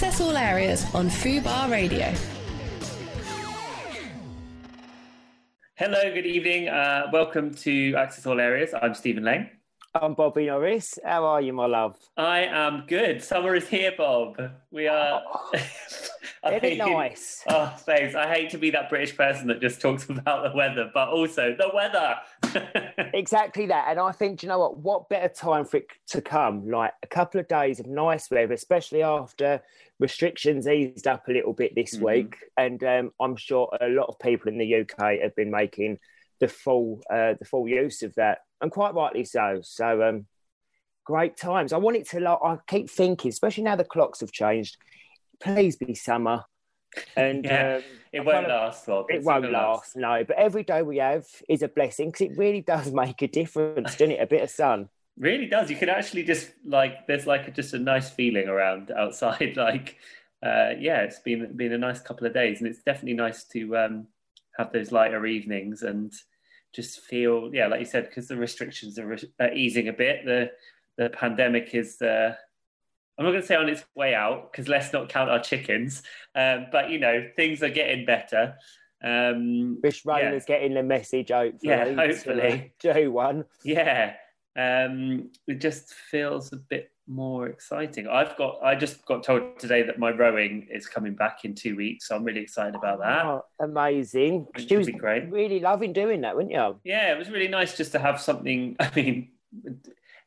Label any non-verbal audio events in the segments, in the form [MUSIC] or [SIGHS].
Access all areas on Fubar Radio. Hello, good evening. Uh, welcome to Access All Areas. I'm Stephen Lane. I'm Bobby Norris. How are you, my love? I am good. Summer is here, Bob. We are. [LAUGHS] [LAUGHS] Isn't it nice? Oh, thanks. I hate to be that British person that just talks [LAUGHS] about the weather, but also the weather. [LAUGHS] exactly that. And I think, you know what? What better time for it to come? Like a couple of days of nice weather, especially after restrictions eased up a little bit this mm-hmm. week. And um, I'm sure a lot of people in the UK have been making the full uh, the full use of that, and quite rightly so. So, um, great times. I want it to. Like, I keep thinking, especially now the clocks have changed please be summer. And yeah, um, it won't last, Rob. It won't last, no. But every day we have is a blessing because it really does [LAUGHS] make a difference, doesn't it? A bit of sun. Really does. You can actually just like there's like a, just a nice feeling around [LAUGHS] outside. Like, uh, yeah, it's been been a nice couple of days, and it's definitely nice to um, have those lighter evenings and just feel, yeah, like you said, because the restrictions are, are easing a bit. The the pandemic is uh, I'm not going to say on its way out because let's not count our chickens. Um, but you know, things are getting better. Um, Rich Rain is getting the message, hopefully. Yeah, hopefully. [LAUGHS] Joe one. Yeah, um, it just feels a bit more exciting. I've got, I just got told today that my rowing is coming back in two weeks, so I'm really excited about that. Oh, amazing! She was great. Really loving doing that, weren't you? Yeah, it was really nice just to have something. [LAUGHS] I mean,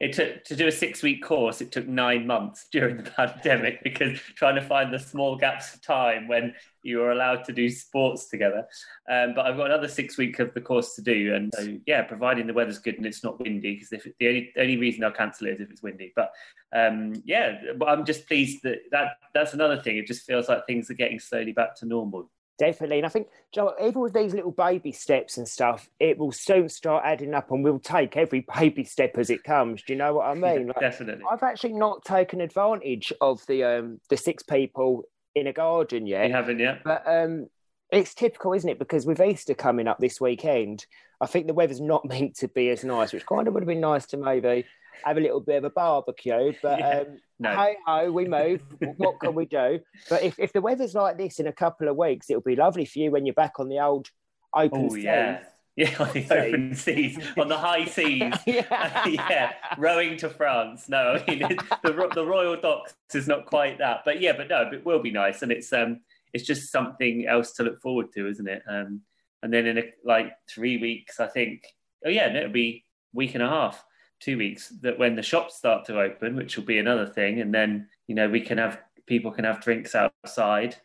it took to do a six week course it took nine months [LAUGHS] during the pandemic because trying to find the small gaps of time when you were allowed to do sports together. Um, but i've got another six weeks of the course to do and so yeah providing the weather's good and it's not windy because if the only, only reason i'll cancel it is if it's windy. But um, yeah but i'm just pleased that, that that's another thing. It just feels like things are getting slowly back to normal Definitely. And I think, Joe, even with these little baby steps and stuff, it will soon start adding up and we'll take every [LAUGHS] baby step as it comes. Do you know what I mean? Like, Definitely. I've actually not taken advantage of the um, the six people in a garden yet. You haven't yet? But um, it's typical, isn't it? Because with Easter coming up this weekend, I think the weather's not [LAUGHS] meant to be as nice, which kind of would have been nice to maybe have a little bit of a barbecue. But [LAUGHS] yeah, um, no. hey ho, we move. what can we do? But if, if the weather's like this in a couple of weeks, it'll be lovely for you when you're back on the old open oh, yeah. Yeah, [LAUGHS] on the open seas, on the high seas. [LAUGHS] yeah. [LAUGHS] yeah, rowing to France. No, I mean it, the the Royal Docks is not quite that, but yeah, but no, it will be nice, and it's um, it's just something else to look forward to, isn't it? Um, and then in a, like three weeks, I think. Oh yeah, and it'll be week and a half two weeks that when the shops start to open, which will be another thing, and then you know we can have people can have drinks outside.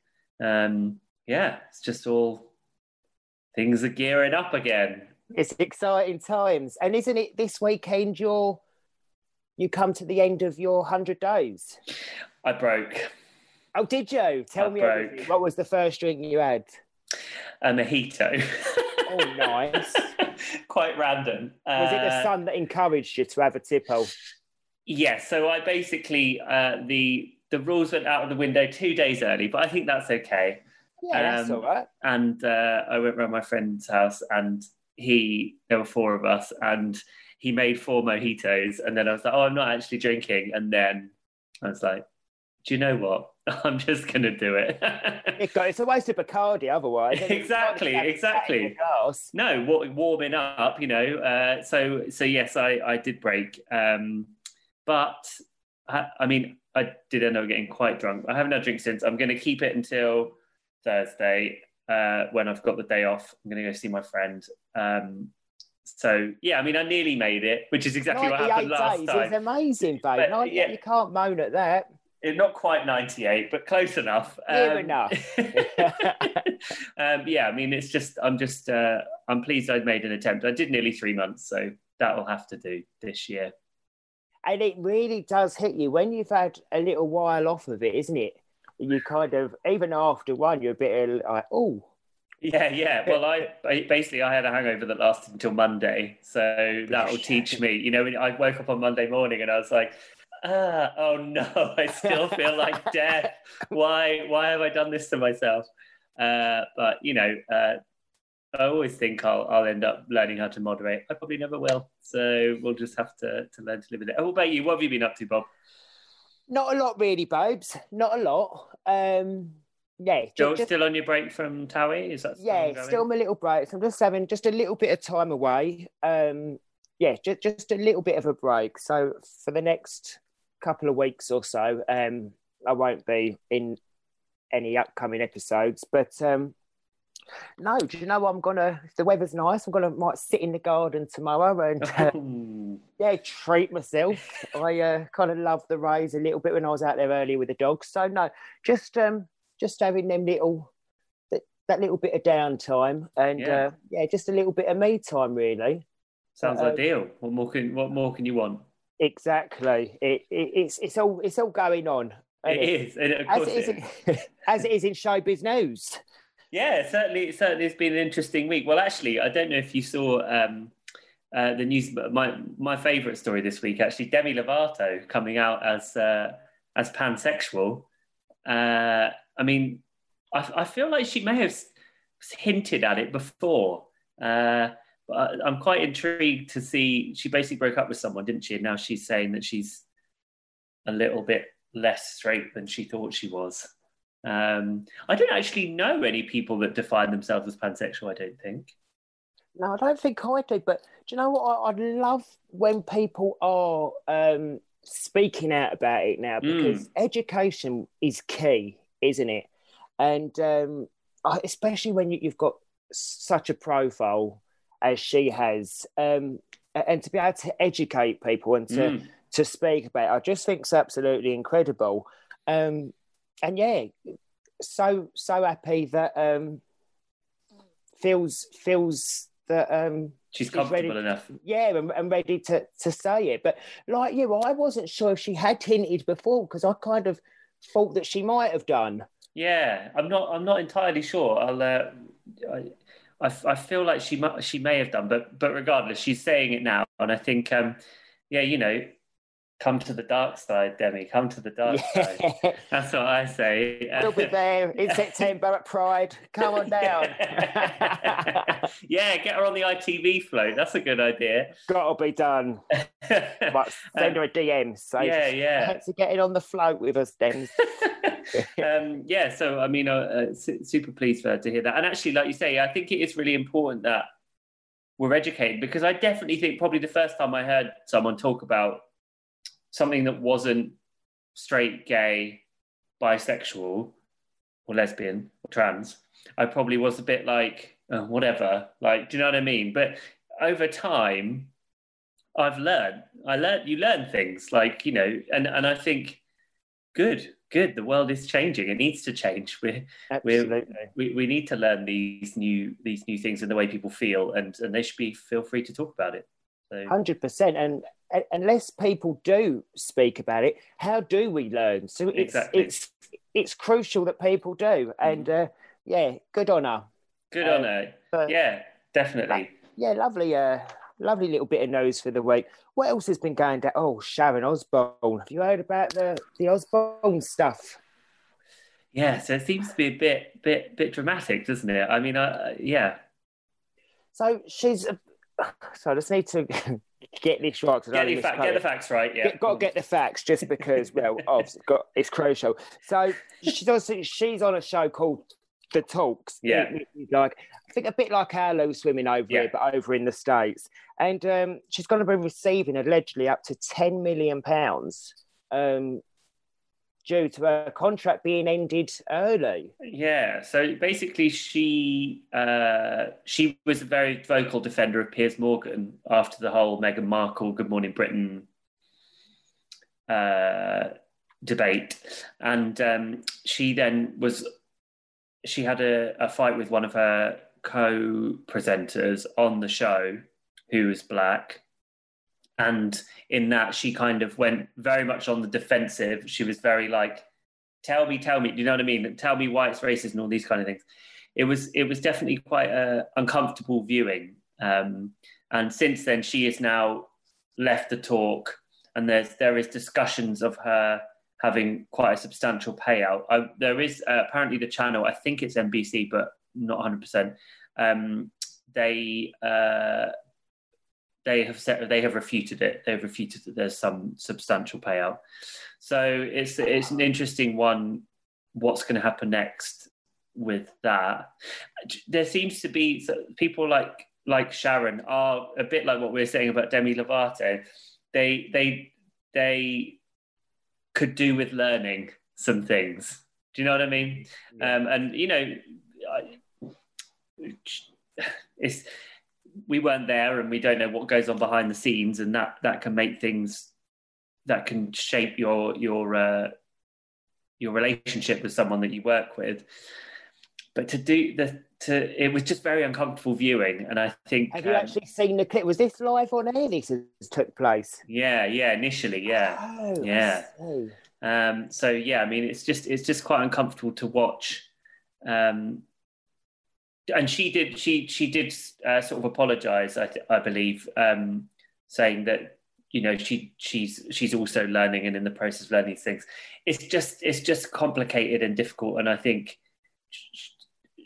Um, yeah, it's just all things are gearing up again. It's exciting times, and isn't it this weekend? You're you come to the end of your hundred days. I broke. Oh, did you? Tell I me broke. everything. What was the first drink you had? A mojito. [LAUGHS] oh, nice. [LAUGHS] quite random. Was it the uh, sun that encouraged you to have a tipple? Yeah. So I basically uh, the the rules went out of the window two days early, but I think that's okay. Yeah, that's um, all right. And uh, I went around my friend's house, and he there were four of us, and he made four mojitos, and then I was like, "Oh, I'm not actually drinking," and then I was like, "Do you know what? [LAUGHS] I'm just going to do it. it's a waste of Bacardi otherwise. exactly, exactly. No, warming up, you know. Uh, so, so yes, I, I did break. Um, but I, I, mean, I did end up getting quite drunk. I haven't had a drink since. I'm going to keep it until Thursday uh, when I've got the day off. I'm going to go see my friend. Um, so yeah, I mean, I nearly made it, which is exactly what happened last days. time. It's amazing, babe. But, yeah. You can't moan at that not quite 98 but close enough. Um, enough. [LAUGHS] Um, yeah i mean it's just i'm just uh, i'm pleased i made an attempt. I did nearly three months so that'll have to do this year. And it really does hit you. When you've had a little while off of it isn't it? You kind of even after one you're a bit like oh yeah, yeah. [LAUGHS] Well, I basically I had a hangover that lasted until Monday, so that will teach me. You know, I woke up on Monday morning and I was like, ah, oh no, [LAUGHS] I still feel like death. Why, why have I done this to myself? Uh, but you know, uh, I always think I'll, I'll end up learning how to moderate. I probably never will. So we'll just have to, to learn to live with it. Oh, what about you? What have you been up to, Bob? Not a lot, really, babes. Not a lot. Um, yeah, still, just, still on your break from Towie? Is that still yeah? Going? Still my little break. So I'm just having just a little bit of time away. Um, yeah, just just a little bit of a break. So for the next couple of weeks or so, um, I won't be in any upcoming episodes. But um, no, do you know I'm gonna? If the weather's nice, I'm gonna might sit in the garden tomorrow and uh, [LAUGHS] yeah, treat myself. I uh, kind of love the rays a little bit when I was out there earlier with the dogs. So no, just um, just having them little that, that little bit of downtime and yeah. Uh, yeah, just a little bit of me time really. Sounds uh, ideal. What more can what more can you want? Exactly. It, it, it's it's all it's all going on. It, it is, of course as it is, [LAUGHS] as it is in showbiz news. Yeah, certainly, certainly, it's been an interesting week. Well, actually, I don't know if you saw um, uh, the news. But my my favourite story this week, actually, Demi Lovato coming out as uh, as pansexual. Uh, I mean, I, I, feel like she may have hinted at it before. But I'm quite intrigued to see. She basically broke up with someone, didn't she? And now she's saying that she's a little bit less straight than she thought she was. Um, I don't actually know any people that define themselves as pansexual. I don't think. No, I don't think I do. But do you know what? I, I love when people are um, speaking out about it now because mm. education is key, isn't it? And um, especially when you, have got such a profile as she has, um, and to be able to educate people and to mm. to speak about, it, I just think it's absolutely incredible. Um, and yeah, so so happy that um, feels feels that um, she's comfortable ready, enough. Yeah, and, and, ready to to say it. But like you, I wasn't sure if she had hinted before because I kind of thought that she might have done. Yeah, I'm not. I'm not entirely sure. I'll. Uh, I, I, I feel like she she may have done, but but regardless, she's saying it now, and I think, um, yeah, you know, come to the dark side, Demi. Come to the dark yeah. side. That's what I say. [LAUGHS] We'll be there in September at Pride. Come on [LAUGHS] down. [LAUGHS] yeah, get her on the ITV float. That's a good idea. Got to be done. but send her a DM. So yeah, yeah. Thanks for getting on the float with us, Dems. um, yeah, so I mean, uh, uh, super pleased for her to hear that. And actually, like you say, I think it is really important that we're educated because I definitely think probably the first time I heard someone talk about something that wasn't straight, gay, bisexual, or lesbian or trans, I probably was a bit like, oh, whatever. Like, do you know what I mean? But over time, I've learned. I learned. You learn things like you know, and and I think, good, good. The world is changing. It needs to change. We're, we're we we need to learn these new these new things and the way people feel, and and they should be feel free to talk about it. Hundred percent, and unless people do speak about it, how do we learn? So it's exactly. it's it's crucial that people do, and mm. uh, yeah, good on her. Good on her. Uh, yeah, definitely. yeah, lovely. Uh, lovely little bit of news for the week. What else has been going down? Oh, Sharon Osbourne. Have you heard about the the Osbourne stuff? Yeah, so it seems to be a bit bit bit dramatic, doesn't it? I mean, uh, yeah. So she's. [SIGHS] So I just need to [LAUGHS] get this right. Get, the get the facts right. Yeah, get, got to get the facts just because. well, [LAUGHS] obviously, got it's crucial. So she's also she's on a show called The Talks. Yeah, like I think a bit like our swimming over yeah. here, but over in the states. And um, she's going to be receiving allegedly up to ten million pounds um, due to her contract being ended early. Yeah, so basically, she uh, she was a very vocal defender of Piers Morgan after the whole Meghan Markle Good Morning Britain uh, debate, and um, she then was she had a, a fight with one of her co-presenters on the show who was black and in that she kind of went very much on the defensive. She was very like tell me tell me do you know what i mean? Tell me why it's racist and all these kind of things. It was it was definitely quite a uncomfortable viewing. Um, and since then she has now left the talk and there's there is discussions of her having quite a substantial payout. I, there is uh, apparently the channel i think it's nbc but not 100% um, they uh, they have said they have refuted it. They've refuted that there's some substantial payout. So it's it's an interesting one. What's going to happen next with that? There seems to be people like like Sharon are a bit like what we are saying about Demi Lovato. They they they could do with learning some things. Do you know what I mean? Yeah. Um, and you know, it's we weren't there and we don't know what goes on behind the scenes, and that that can make things that can shape your your uh, your relationship with someone that you work with. But to do the to it was just very uncomfortable viewing, and I think have you um, actually seen the clip? Was this live on air? This took place. Yeah, yeah, initially, yeah, oh, yeah. Um, so yeah, I mean, it's just it's just quite uncomfortable to watch. Um, and she did she she did uh, sort of apologize, I, I believe, um, saying that you know she she's she's also learning and in the process of learning things. It's just it's just complicated and difficult, and I think.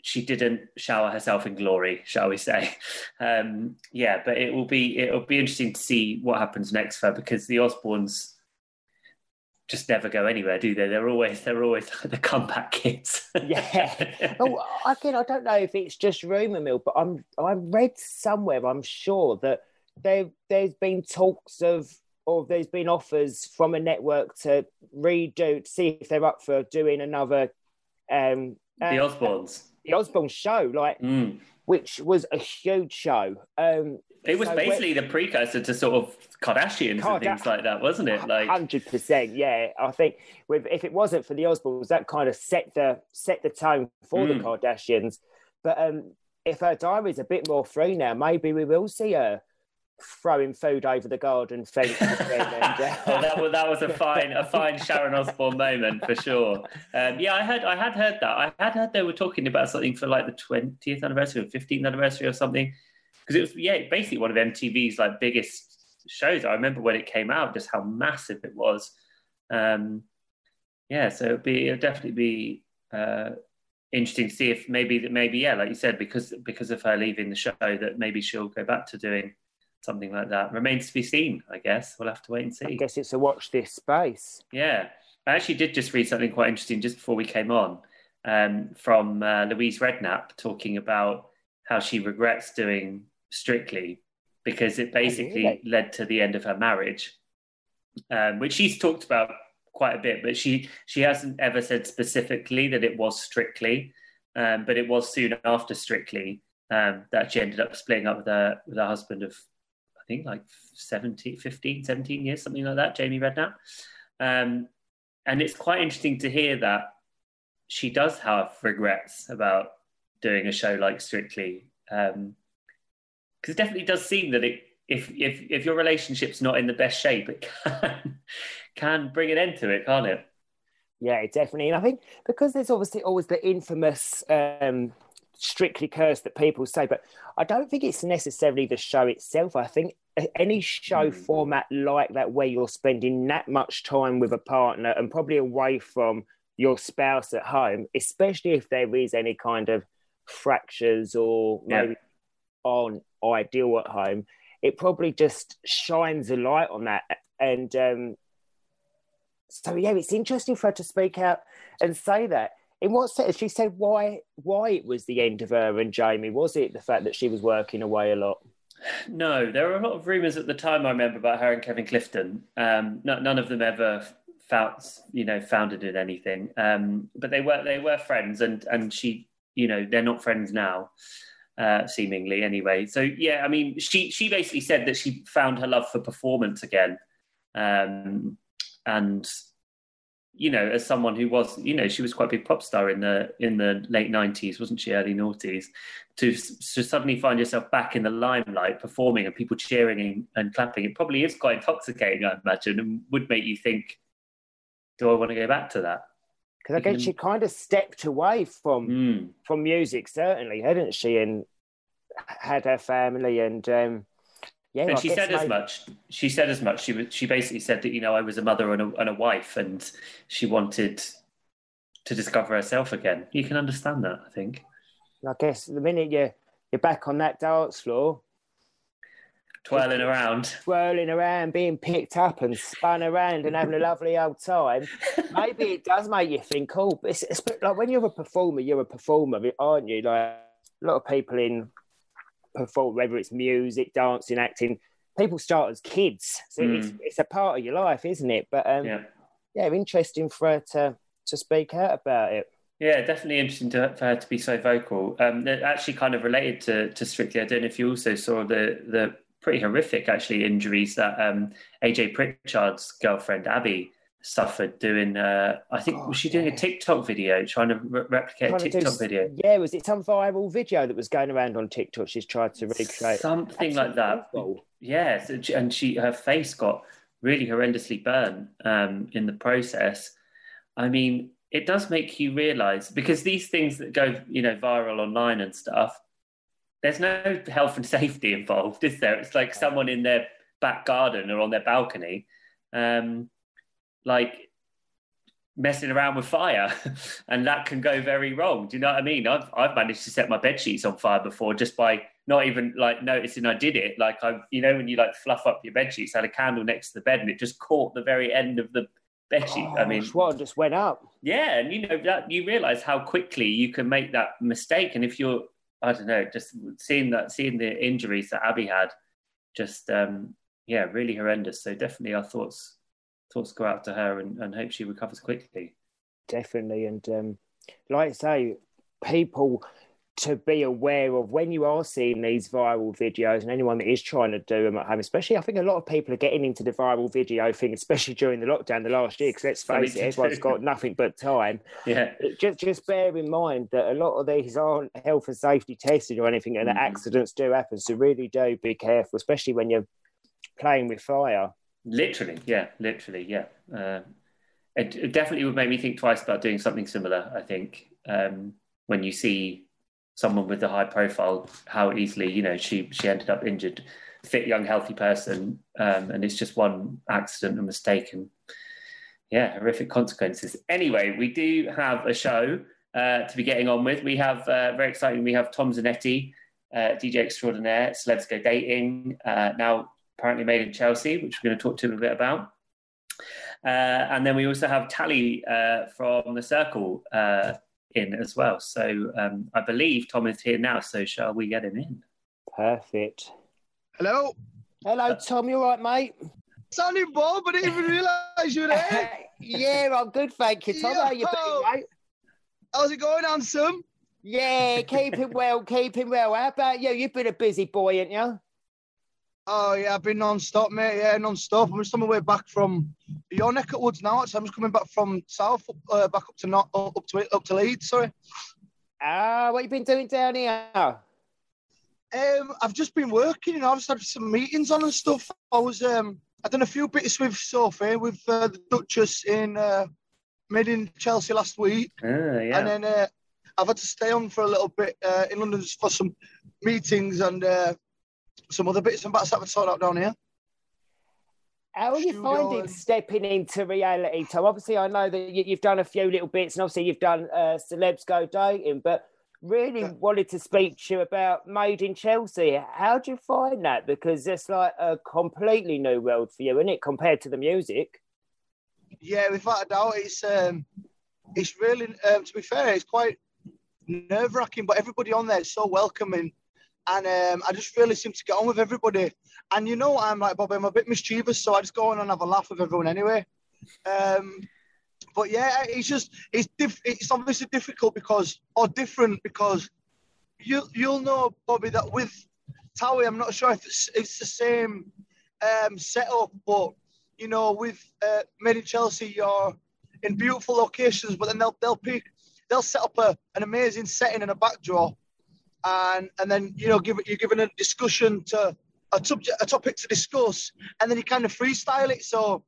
She didn't shower herself in glory, shall we say? [LAUGHS] Um, yeah, but it will be it will be interesting to see what happens next for her because the Osbournes just never go anywhere, do they? They're always they're always [LAUGHS] the comeback kids. [LAUGHS] yeah. [LAUGHS] Oh, again, I don't know if it's just rumor mill, but I'm I read somewhere, I'm sure that there there's been talks of or there's been offers from a network to redo to see if they're up for doing another um the uh, Osbournes. The Osbourne show, like mm. which was a huge show. Um it was so basically the precursor to sort of Kardashians Kardashian, and things like that, wasn't it? Like hundred percent, yeah. I think with if it wasn't for the Osbournes, that kind of set the set the tone for mm. the Kardashians. But um, if her diary's a bit more free now, maybe we will see her throwing food over the garden fence. and, [LAUGHS] uh... well, that, was, that was a fine a fine Sharon Osbourne moment for sure. Um, yeah, I heard I had heard that. I had heard they were talking about something for like the twentieth anniversary or fifteenth anniversary or something because it was yeah basically one of MTV's like biggest shows. I remember when it came out, just how massive it was. Um, yeah, so it'd be it'd definitely be uh, interesting to see if maybe that maybe yeah, like you said, because because of her leaving the show, that maybe she'll go back to doing something like that. Remains to be seen, I guess. We'll have to wait and see. I guess it's a watch this space. Yeah, I actually did just read something quite interesting just before we came on um, from uh, Louise Redknapp talking about how she regrets doing Strictly because it basically really? led to the end of her marriage, um, which she's talked about quite a bit, but she she hasn't ever said specifically that it was Strictly, um, but it was soon after Strictly um, that she ended up splitting up with her with her husband of I think like 17, 15, 17 years, something like that, Jamie Redknapp. Um, and it's quite interesting to hear that she does have regrets about doing a show like Strictly. Um, because it definitely does seem that it if if if your relationship's not in the best shape, it can [LAUGHS] can bring an end to it, can't it? Yeah, it definitely. And I think because there's obviously always the infamous um, strictly cursed that people say, but I don't think it's necessarily the show itself. I think any show mm. format like that, where you're spending that much time with a partner and probably away from your spouse at home, especially if there is any kind of fractures or maybe yeah. on ideal at home, it probably just shines a light on that. And um, so, yeah, it's interesting for her to speak out and say that. In what sense? She said why why it was the end of her and Jamie. Was it the fact that she was working away a lot? No, there were a lot of rumours at the time. I remember about her and Kevin Clifton. Um, no, none of them ever found, you know, founded in anything. Um, but they were they were friends, and and she, you know, they're not friends now uh, seemingly anyway. So yeah, I mean, she she basically said that she found her love for performance again, um, and you know, as someone who was, you know, she was quite a big pop star in the in the late nineties, wasn't she? Early noughties. To to suddenly find yourself back in the limelight, performing and people cheering and, and clapping, it probably is quite intoxicating, I imagine, and would make you think, "Do I want to go back to that?" Because I guess she kind of stepped away from mm. from music, certainly, hadn't she? And had her family and um, yeah. And she said maybe... as much. She said as much. She was. She basically said that you know I was a mother and a, and a wife, and she wanted to discover herself again. You can understand that, I think. I guess the minute you you're back on that dance floor. Twirling around, twirling around, being picked up and spun around and having a lovely old time. [LAUGHS] Maybe it does make you think, oh, it's, it's like when you're a performer, you're a performer, aren't you? Like a lot of people in perform, whether it's music, dancing, acting, people start as kids, so mm. it's, it's a part of your life, isn't it? But um, yeah. yeah, interesting for her to to speak out about it. Yeah, definitely interesting to, for her to be so vocal. Um, actually kind of related to, to Strictly. I don't know if you also saw the the pretty horrific actually injuries that um, AJ Pritchard's girlfriend Abby suffered doing. Uh, I think oh, was she doing yeah. a TikTok video trying to re- replicate trying a TikTok do, video? Yeah, was it some viral video that was going around on TikTok? She's tried to recreate something like that. Yeah, and she her face got really horrendously burned um, in the process. I mean, it does make you realize because these things that go, you know, viral online and stuff, there's no health and safety involved, is there? It's like someone in their back garden or on their balcony, um, like messing around with fire, [LAUGHS] and that can go very wrong. Do you know what I mean? I've I've managed to set my bed sheets on fire before just by not even like noticing I did it. Like I, you know, when you like fluff up your bed sheets, I had a candle next to the bed, and it just caught the very end of the Betty, oh, I mean, what just went up? Yeah, and you know that you realise how quickly you can make that mistake, and if you're, I don't know, just seeing that, seeing the injuries that Abby had, just um, yeah, really horrendous. So definitely, our thoughts thoughts go out to her, and, and hope she recovers quickly. Definitely, and um, like I say, people to be aware of when you are seeing these viral videos and anyone that is trying to do them at home, especially I think a lot of people are getting into the viral video thing, especially during the lockdown the last year, because let's face it, everyone's got nothing but time. [LAUGHS] Yeah. Just just bear in mind that a lot of these aren't health and safety tested or anything, and mm. accidents do happen. So really do be careful, especially when you're playing with fire. Literally, yeah, literally, yeah. Uh, it, it, definitely would make me think twice about doing something similar. I think um, when you see someone with a high profile, how easily you know she she ended up injured, fit young healthy person, um, and it's just one accident, a mistake, and yeah, horrific consequences. Anyway, we do have a show uh, to be getting on with. We have uh, very exciting. We have Tom Zanetti, uh, DJ extraordinaire, Celebs Go Dating, uh, now apparently made in Chelsea, which we're going to talk to him a bit about. Uh, and then we also have Tally uh, from the Circle in as well. So um, I believe Tom is here now. So shall we get him in? Perfect. Hello. Hello, Tom. You all right, mate? Sounding Bob, I didn't even realise you were there. [LAUGHS] yeah, I'm good, thank you, Tom. Yo. How you been, mate? How's it going, handsome? Yeah, keeping well, keeping well. How about you? You've been a busy boy, ain't you? Oh yeah, I've been non-stop, mate. Yeah, non-stop. I'm just on my way back from your neck of woods now. So I'm just coming back from south, uh, back up to not up to up to Leeds. Sorry. Ah, what you been doing down here? Um, I've just been working. You know, I've just had some meetings on and stuff. I was um, I done a few bits with Sophie with uh, the Duchess in uh, made in Chelsea last week, uh, yeah. and then uh, I've had to stay on for a little bit uh, in London for some meetings and uh, some other bits and bats that I've sorted out down here. How are you finding stepping into reality, Tom? Obviously, I know that you, have done a few little bits, and obviously you've done uh, Celebs Go Dating, but really yeah. wanted to speak to you about Made in Chelsea. How do you find that? Because it's like a completely new world for you, isn't it, compared to the music? Yeah, without a doubt, it's um, it's really. Um, to be fair, it's quite nerve wracking, but everybody on there is so welcoming and um, I just really seem to get on with everybody. And you know, I'm like Bobby, I'm a bit mischievous, so I just go on and have a laugh with everyone anyway. Um, but yeah, it's just it's diff- it's obviously difficult because or different because you you'll know Bobby that with Towie, I'm not sure if it's, it's the same um, setup, but you know, with uh, Made in Chelsea, you're in beautiful locations, but then they'll they'll pick they'll set up a, an amazing setting and a backdrop and and then you know give you're given a discussion to a subject a topic to discuss and then you kind of freestyle it. So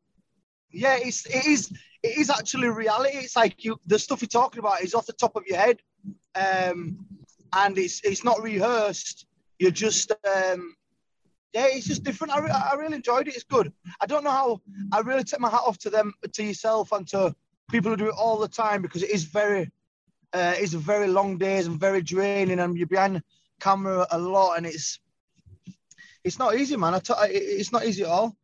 yeah it's it is it is actually reality. It's like you the stuff you're talking about is off the top of your head um and it's it's not rehearsed. You're just um yeah it's just different. I, re- I really enjoyed it. It's good. I don't know how i really take my hat off to them to yourself and to people who do it all the time because it is very uh, it's very long days and very draining, and you're behind camera a lot, and it's it's not easy, man. I t- it's not easy at all.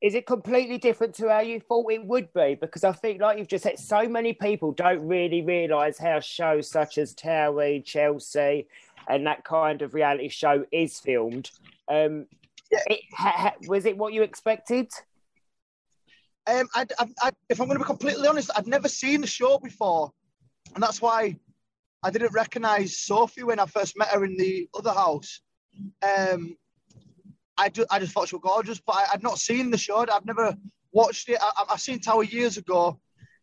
Is it completely different to how you thought it would be? Because I think, like you've just said, so many people don't really realise how shows such as Towie, Chelsea, and that kind of reality show is filmed. Um, yeah. it, ha, ha, was it what you expected? Um, I, I, I, if I'm going to be completely honest, I'd never seen the show before, and that's why I didn't recognise Sophie when I first met her in the other house. Um, I, ju- I just thought she was gorgeous, but I, would not seen the show. I've never watched it. I, have seen Towie years ago,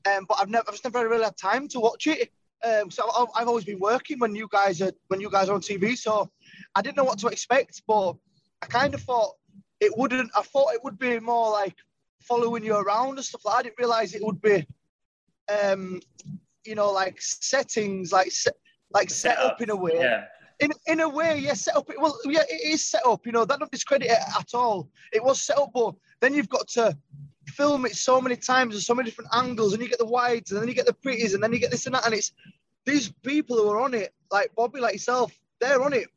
um, but I've never, I've just never really had time to watch it. Um, so I've, I've always been working when you guys are when you guys are on TV, so I didn't know what to expect. But I kind of thought it wouldn't. I thought it would be more like following you around and stuff like. I didn't realize it would be, um, you know, like settings, like set, like set, set up, up in a way. Yeah. In, in a way, yeah, set up. Well, yeah, it is set up. You know, that don't discredit it at all. It was set up, but then you've got to film it so many times and so many different angles, and you get the wides, and then you get the pretties, and then you get this and that, and it's these people who are on it, like Bobby, like yourself, they're on it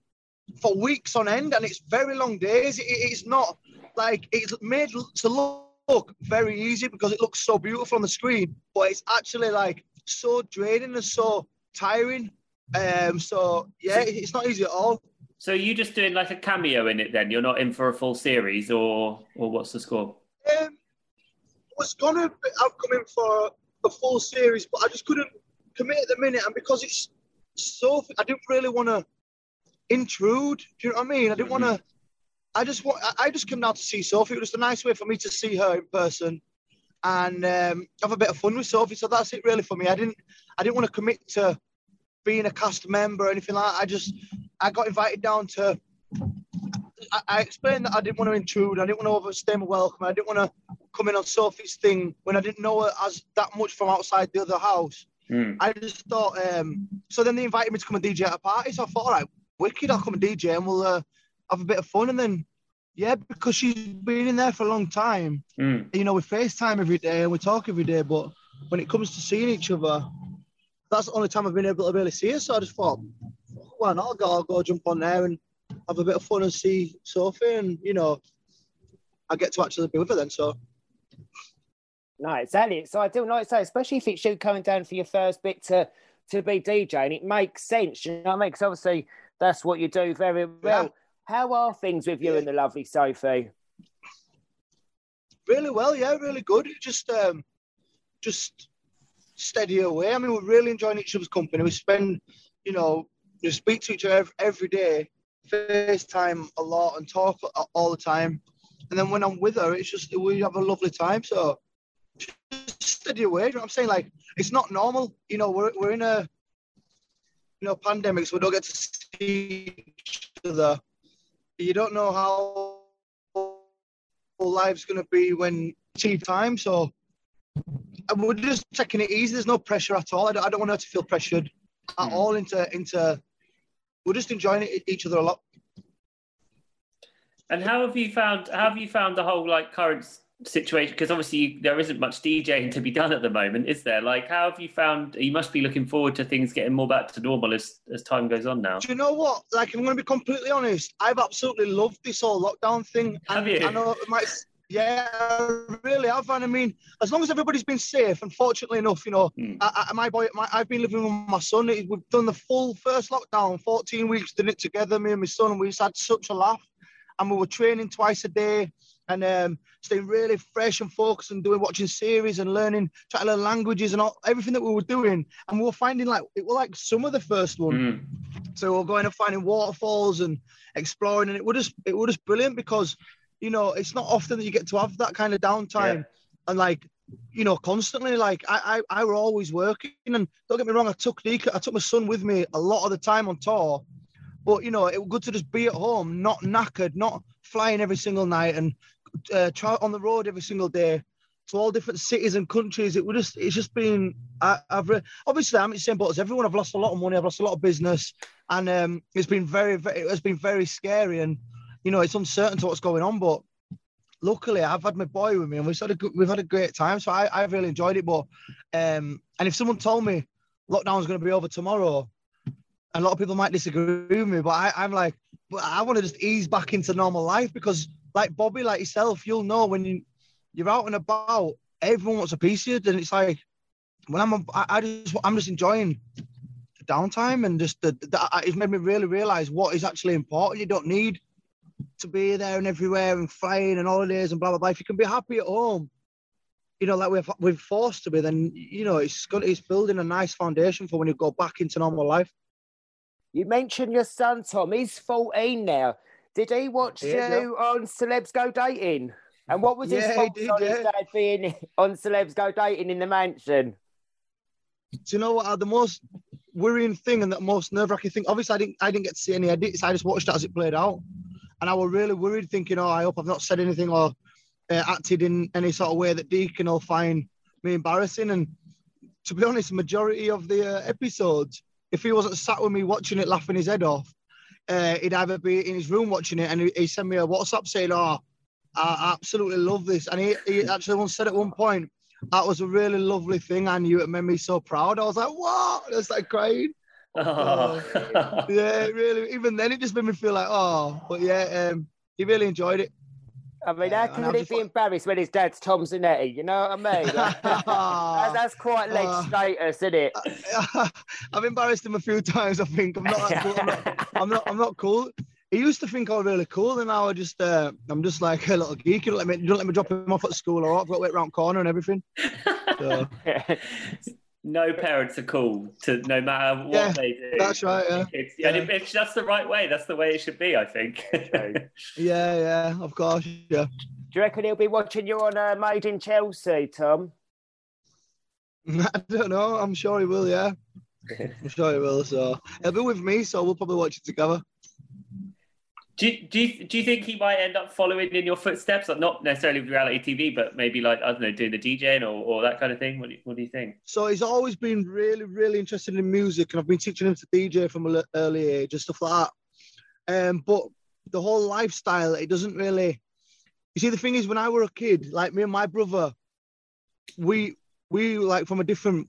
for weeks on end, and it's very long days. It, it's not like it's made to look look very easy because it looks so beautiful on the screen, but it's actually like so draining and so tiring. Um, so yeah, it's not easy at all. So you just doing like a cameo in it then? You're not in for a full series, or or what's the score? Um, I was gonna I've come in for a full series, but I just couldn't commit at the minute, and because it's so, I didn't really want to intrude. Do you know what I mean? I didn't want to I just want, I just came down to see Sophie. It was a nice way for me to see her in person and um, have a bit of fun with Sophie. So that's it really for me. I didn't I didn't want to commit to being a cast member or anything like that. I just I got invited down to. I, I explained that I didn't want to intrude. I didn't want to overstay my welcome. I didn't want to come in on Sophie's thing when I didn't know her as that much from outside the other house. Mm. I just thought. Um, so then they invited me to come and DJ at a party. So I thought, all right, wicked, I'll come and DJ and we'll uh, have a bit of fun. And then, yeah, because she's been in there for a long time, mm. you know, we FaceTime every day and we talk every day. But when it comes to seeing each other, that's the only time I've been able to really see her. So I just thought, why not? I'll go, I'll go jump on there and have a bit of fun and see Sophie. And, you know, I get to actually be with her then. So. No, exactly. So I do like so, especially if it's you coming down for your first bit to to be DJ, and it makes sense. You know what I mean? Because obviously that's what you do very well. Yeah. How are things with you yeah. and the lovely Sophie? Really well, yeah, really good. Just, um, just steady away. I mean, we're really enjoying each other's company. We spend, you know, we speak to each other every, day, FaceTime a lot, and talk all the time. And then when I'm with her, it's just we have a lovely time. So just steady away. You know what I'm saying? Like it's not normal. You know, we're we're in a you know pandemic, so we don't get to see each other you don't know how life's going to be when tea time. So we're just taking it easy. There's no pressure at all. I don't, I don't want her to feel pressured at mm. all into into. We're just enjoying it, each other a lot. And how have you found? How have you found the whole like current situation because obviously there isn't much DJing to be done at the moment, is there? Like, how have you found? You must be looking forward to things getting more back to normal as as time goes on now. Do you know what? Like, I'm going to be completely honest. I've absolutely loved this whole lockdown thing. Have you? I know it might. Yeah, I really have. And I mean, as long as everybody's been safe, and fortunately enough, you know, mm. I, I, my boy, my, I've been living with my son. We've done the full first lockdown, 14 weeks, did it together, me and my son, and we just had such a laugh. And we were training twice a day and um, staying really fresh and focused and doing watching series and learning trying to learn languages and all, everything that we were doing. And we were finding like it was like some of the first one. Mm. So we are going and finding waterfalls and exploring, and it was just it was just brilliant because you know it's not often that you get to have that kind of downtime yeah. and like you know constantly like I, I I were always working and don't get me wrong I took Nico, I took my son with me a lot of the time on tour but you know it was good to just be at home not knackered not flying every single night and uh, on the road every single day to all different cities and countries. It would just it's just been I, have re- obviously I'm in the same boat as everyone. I've lost a lot of money. I've lost a lot of business, and um, it's been very, very it has been very scary, and you know it's uncertain to what's going on. But luckily, I've had my boy with me, and we've had a we've had a great time. So I I've really enjoyed it. But um, and if someone told me lockdown's going to be over tomorrow, a lot of people might disagree with me, but I, I'm like, but I want to just ease back into normal life because, like Bobby, like yourself, you'll know when you, you're out and about, everyone wants a piece of you. And it's like, when I'm, just, I'm just enjoying the downtime and just the, the, it's made me really realize what is actually important. You don't need to be there and everywhere and flying and holidays and blah blah blah. If you can be happy at home, you know, like we've we've forced to be, then you know it's good. It's building a nice foundation for when you go back into normal life. You mentioned your son Tom. He's fourteen now. Did he watch Yeah, you on Celebs Go Dating? And what was his Yeah, did, on his dad being on Celebs Go Dating in the mansion? Do you know what? uh, The most worrying thing and the most nerve wracking thing. Obviously, I didn't I didn't get to see any edits. I just watched it as it played out, and I was really worried, thinking, "Oh, I hope I've not said anything or uh, acted in any sort of way that Deacon will find me embarrassing." And to be honest, the majority of the uh, episodes, if he wasn't sat with me watching it, laughing his head off, uh, he'd either be in his room watching it, and he, he sent me a WhatsApp saying, "Oh, I absolutely love this," and he, he actually once said at one point that was a really lovely thing. I knew it made me so proud. I was like, what? I was like crying. [LAUGHS] Oh. Yeah, really. Even then, it just made me feel like, oh, but yeah, um, he really enjoyed it. I mean, Yeah, how can he be embarrassed when his dad's Tom Zanetti? You know what I mean? Like, [LAUGHS] that- that's quite leg Uh, status, isn't it? [LAUGHS] I've embarrassed him a few times. I think I'm not. that cool. I'm not. [LAUGHS] I'm not. I'm not cool. He used to think I was really cool, and now I just, uh, I'm just like a little geek. You don't let me, you don't let me drop him off at school, or I've got to wait around corner and everything. So, no parents are cool to no matter what Yeah, they do. that's right, yeah. It's, And it, it's that's the right way. That's the way it should be, I think. [LAUGHS] yeah, yeah, of course, yeah. Do you reckon he'll be watching you on uh, Made in Chelsea, Tom? [LAUGHS] I don't know. I'm sure he will. Yeah, [LAUGHS] I'm sure he will. So he'll be with me, so we'll probably watch it together. Do, you, do, you, do you think he might end up following in your footsteps? Like not necessarily with reality TV, but maybe like, I don't know, doing the DJing or, or that kind of thing? What do, you, what do you think? So he's always been really, really interested in music, and I've been teaching him to DJ from an early age and stuff like that. Um, but the whole lifestyle, it doesn't really. You see, the thing is, when I were a kid, like me and my brother, we we like from a different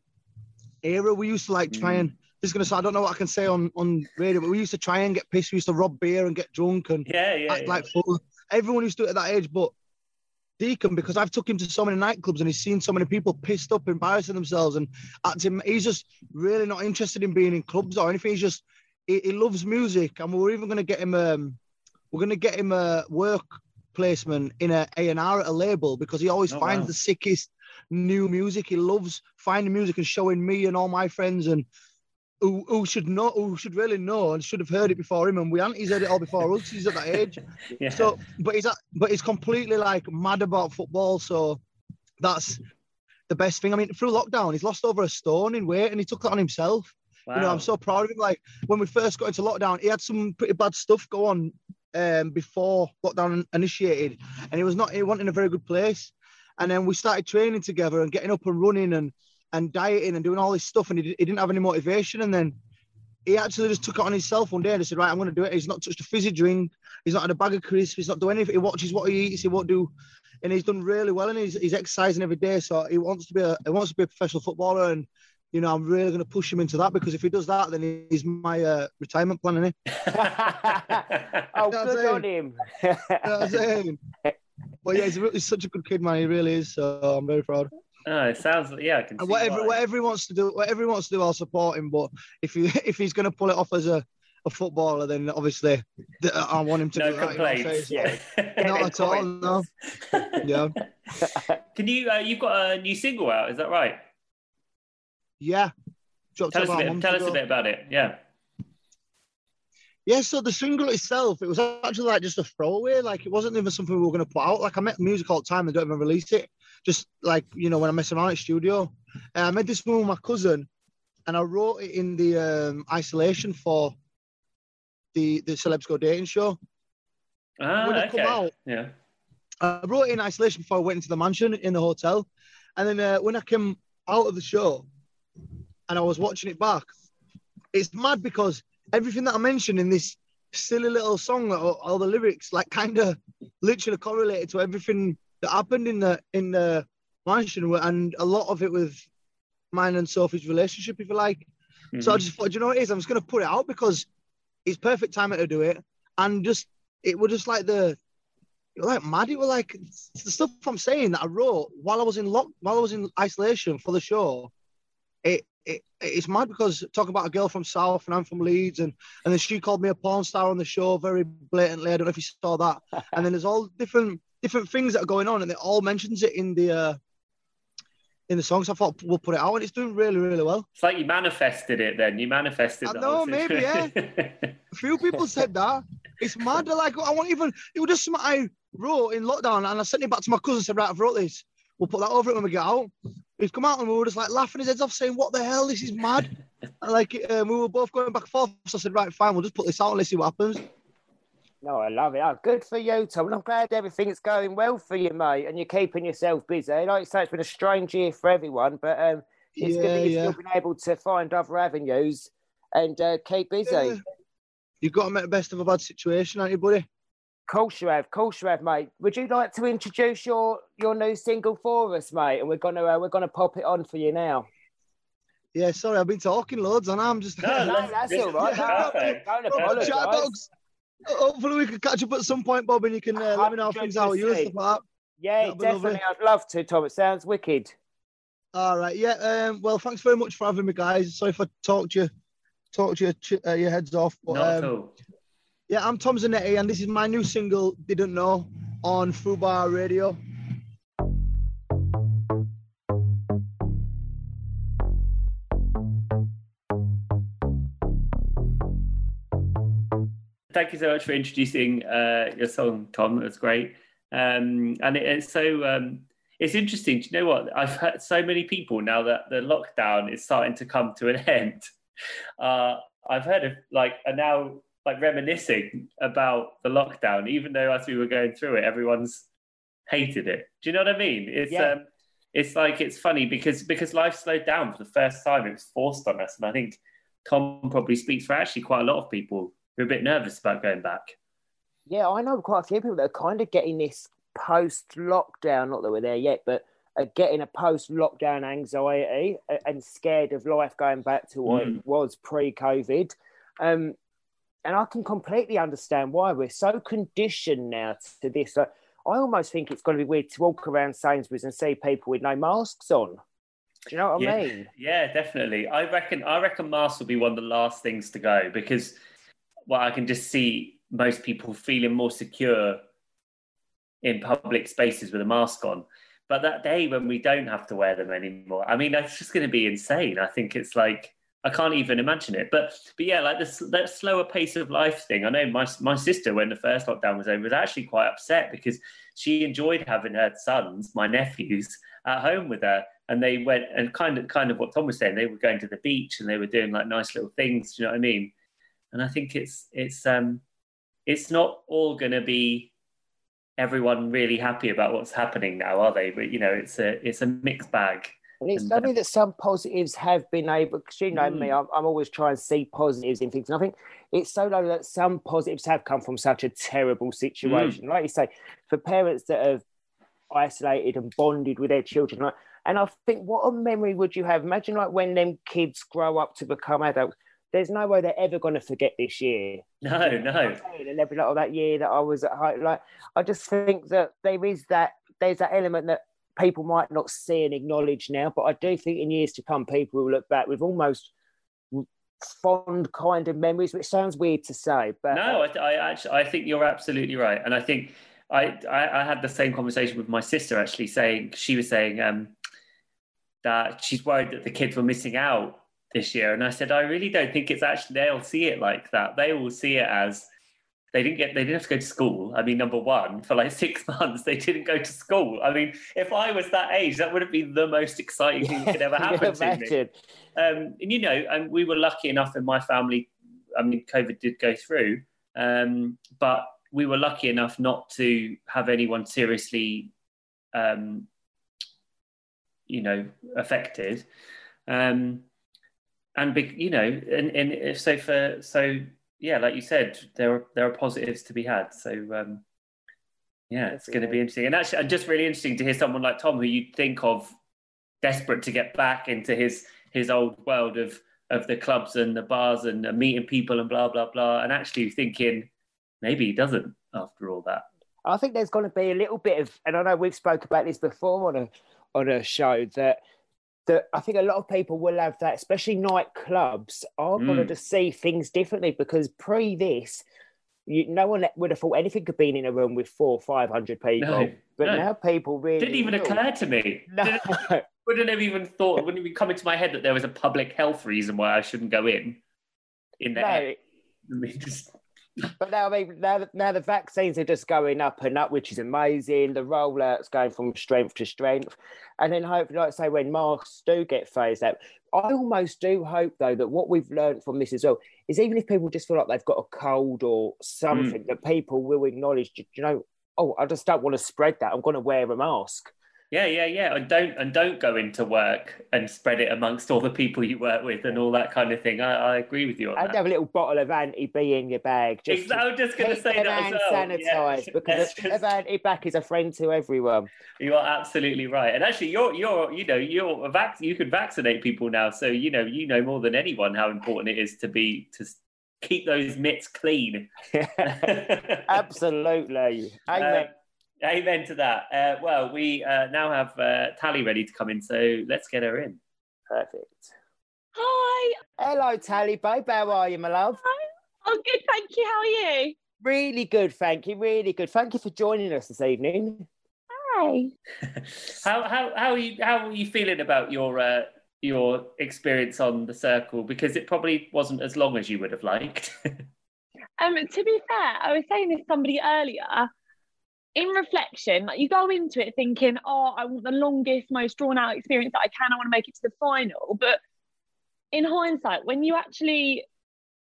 era. We used to like try and. Is gonna. say I don't know what I can say on on radio, but we used to try and get pissed. We used to rob beer and get drunk and Yeah, yeah. act yeah. like fool. Everyone used to do it at that age, but Deacon, because I've took him to so many nightclubs and he's seen so many people pissed up, embarrassing themselves, and acting. He's just really not interested in being in clubs or anything. He's just he, he loves music, and we're even going to get him. Um, we're to get him a work placement in a A and R at a label because he always Oh, finds wow. the sickest new music. He loves finding music and showing me and all my friends and who, who should know, who should really know and should have heard it before him. And we haven't. He's heard it all before us. He's at that age. [LAUGHS] yeah. So, but he's at, but he's completely like mad about football. So that's the best thing. I mean, through lockdown, he's lost over a stone in weight, and he took that on himself. wow. You know, I'm so proud of him. Like when we first got into lockdown, he had some pretty bad stuff go on um, before lockdown initiated, and he was not. He wasn't in a very good place. And then we started training together and getting up and running and and dieting and doing all this stuff, and he, he didn't have any motivation. And then he actually just took it on himself one day and he said, "Right, I'm going to do it." He's not touched a fizzy drink. He's not had a bag of crisps. He's not doing anything. He watches what he eats. He won't do. And he's done really well, and he's, he's exercising every day. So he wants to be a he wants to be a professional footballer, and you know I'm really going to push him into that because if he does that, then he's my uh, retirement plan, isn't he? [LAUGHS] [LAUGHS] oh, That's good on him. You know what I'm saying? [LAUGHS] But yeah, he's, he's such a good kid, man. He really is. So I'm very proud. Oh, it sounds yeah. I can And whatever why. whatever he wants to do, whatever he wants to do, I'll support him. But if he [LAUGHS] if he's going to pull it off as a, a footballer, then obviously I want him to. No do that, you know what I'm complaints. saying? Yeah. Not [LAUGHS] at all. No. [LAUGHS] Yeah. Can you? Uh, you've got a new single out. Is that right? Yeah. Dropped Tell us a bit. Tell us a bit about it. Yeah. Yeah, so the single itself, it was actually like just a throwaway. Like it wasn't even something we were going to put out. Like I make music all the time and don't even release it. Just like you know when I mess around at studio. Uh, I made this one with my cousin, and I wrote it in the um, isolation for the the Celebs Go Dating show. Ah, When it come okay. out- Yeah. I wrote it in isolation before I went into the mansion in the hotel, and then uh, when I came out of the show, and I was watching it back, it's mad because everything that I mentioned in this silly little song, all, all the lyrics, like kind of literally correlated to everything that happened in the in the mansion, and a lot of it with mine and Sophie's relationship, if you like. So I Mhm. just thought, "Do you know what it is? I'm just going to put it out because it's perfect timing to do it. and just it was just like the like mad. It was like the stuff I'm saying that I wrote while I was in lock while I was in isolation for the show. It, it it's mad because talk about a girl from South and I'm from Leeds and and then she called me a porn star on the show very blatantly. I don't know if you saw that. [LAUGHS] and then there's all different different things that are going on and it all mentions it in the uh, in the songs. I thought we'll put it out, and it's doing really, really well. It's like you manifested it. Then you manifested. I know, maybe yeah. [LAUGHS] a few people said that. It's mad. They're like, I won't even. It was just something I wrote in lockdown, and I sent it back to my cousin. Said, right, I've wrote this. We'll put that over it when we get out. He's come out and we were just like laughing his heads off, saying, "What the hell? This is mad." [LAUGHS] and like um, we were both going back and forth. So I said, "Right, fine. We'll just put this out and let's see what happens." No, I love it. Oh, good for you, Tom. And I'm glad everything's going well for you, mate, and you're keeping yourself busy. Like you say, it's been a strange year for everyone, but um, it's yeah, good that you've yeah. still been able to find other avenues and uh, keep busy. Yeah. You've got to make the best of a bad situation, haven't you, buddy? Of course you have, of course you have, mate. Would you like to introduce your your new single for us, mate? And we're gonna uh, we're gonna pop it on for you now. Yeah, sorry, I've been talking loads, and I'm just. No, [LAUGHS] no that's all right. No, don't apologise hopefully we can catch up at some point, Bob, and you can uh, let me know how things are with you and stuff like that. Yeah, definitely. I'd love to, Tom. It sounds wicked. All right. Yeah. Um, well, thanks very much for having me, guys. Sorry if I talked you, talked you uh, your heads off. But, Not um, at all. Yeah, I'm Tom Zanetti, and this is my new single, Didn't Know, on Fubar Radio. Thank you so much for introducing uh, your song, Tom. It was great. Um, and it, it's so um, it's interesting. Do you know what? I've heard so many people now that the lockdown is starting to come to an [LAUGHS] end. Uh, I've heard of like are now like reminiscing about the lockdown, even though as we were going through it, everyone's hated it. Do you know what I mean? It's yeah. um, it's like it's funny because because life slowed down for the first time. It was forced on us, and I think Tom probably speaks for actually quite a lot of people you're a bit nervous about going back. Yeah, I know quite a few people that are kind of getting this post lockdown, not that we're there yet, but are getting a post lockdown anxiety and scared of life going back to what mm. it was pre COVID. Um, and I can completely understand why we're so conditioned now to this. I almost think it's going to be weird to walk around Sainsbury's and see people with no masks on. Do you know what yeah, I mean? Yeah, definitely. I reckon. I reckon masks will be one of the last things to go because well, I can just see most people feeling more secure in public spaces with a mask on. But that day when we don't have to wear them anymore, I mean, that's just going to be insane. I think it's like I can't even imagine it. But but yeah, like this that slower pace of life thing. I know my my sister when the first lockdown was over was actually quite upset because she enjoyed having her sons, my nephews, at home with her, and they went and kind of kind of what Tom was saying. They were going to the beach and they were doing like nice little things. Do you know what I mean? And I think it's it's um it's not all going to be everyone really happy about what's happening now, are they? But you know, it's a it's a mixed bag. And it's lovely that some positives have been able, because you know mm. me, I'm, I'm, always trying to see positives in things. And I think it's so lovely that some positives have come from such a terrible situation. Mm. Like you say, for parents that have isolated and bonded with their children. Like, and I think, what a memory would you have? Imagine like when them kids grow up to become adults there's no way they're ever going to forget this year. No, no. And every lot of that year that I was at home, like I just think that there is that there's that element that people might not see and acknowledge now, but I do think in years to come, people will look back with almost fond kind of memories, which sounds weird to say, but no, I, I actually I think you're absolutely right, and I think I, I, I had the same conversation with my sister actually, saying she was saying um, that she's worried that the kids were missing out this year. And I said, I really don't think it's actually they'll see it like that. They will see it as they didn't get they didn't have to go to school. I mean, number one, for like [LAUGHS] six months they didn't go to school. I mean, if I was that age, that would have been the most exciting thing that could ever [LAUGHS] happen to me. Um, and you know, and we were lucky enough in my family. I mean, COVID did go through, um, but we were lucky enough not to have anyone seriously, um, you know, affected. Um, and be, you know, and, and so for so yeah, like you said, there are there are positives to be had. So um, yeah, it's going to be interesting, and actually, just really interesting to hear someone like Tom, who you'd think of desperate to get back into his his old world of of the clubs and the bars and meeting people and blah blah blah, and actually thinking maybe he doesn't after all that. I think there's going to be a little bit of, and I know we've spoke about this before on a on a show that that I think a lot of people will have that, especially nightclubs, are mm. going to see things differently because pre this, you, no one would have thought anything could be in a room with four, five hundred people. No, but no. now people really didn't even occur to me. No. [LAUGHS] wouldn't have even thought. Wouldn't even come into my head that there was a public health reason why I shouldn't go in. In there, no. I mean, just but now, I mean, now, now the vaccines are just going up and up, which is amazing. The rollout's going from strength to strength, and then hopefully, like I say, when masks do get phased out, I almost do hope though that what we've learned from this as well is even if people just feel like they've got a cold or something, mm. that people will acknowledge. You know, oh, I just don't want to spread that. I'm going to wear a mask. Yeah, yeah, yeah. And don't and don't go into work and spread it amongst all the people you work with and all that kind of thing. I, I agree with you on I'd that. have a little bottle of anti B in your bag. Just exactly. I'm just going to say that as well. Yeah. because just... anti back is a friend to everyone. You are absolutely right. And actually, you're you're you know you're a vac- you can vaccinate people now, so you know you know more than anyone how important it is to be to keep those mitts clean. [LAUGHS] Absolutely. [LAUGHS] Amen. Um, Amen to that. Uh, well, we uh, now have uh, Tally ready to come in, so let's get her in. Perfect. Hi. Hello, Tally, babe. How are you, my love? Hi. I'm good, thank you. How are you? Really good, thank you. Really good. Thank you for joining us this evening. Hi. [LAUGHS] how how how are you how are you feeling about your uh, your experience on the circle? Because it probably wasn't as long as you would have liked. [LAUGHS] um, to be fair, I was saying this to somebody earlier in reflection, like you go into it thinking, oh, I want the longest, most drawn out experience that I can. I want to make it to the final. But in hindsight, when you actually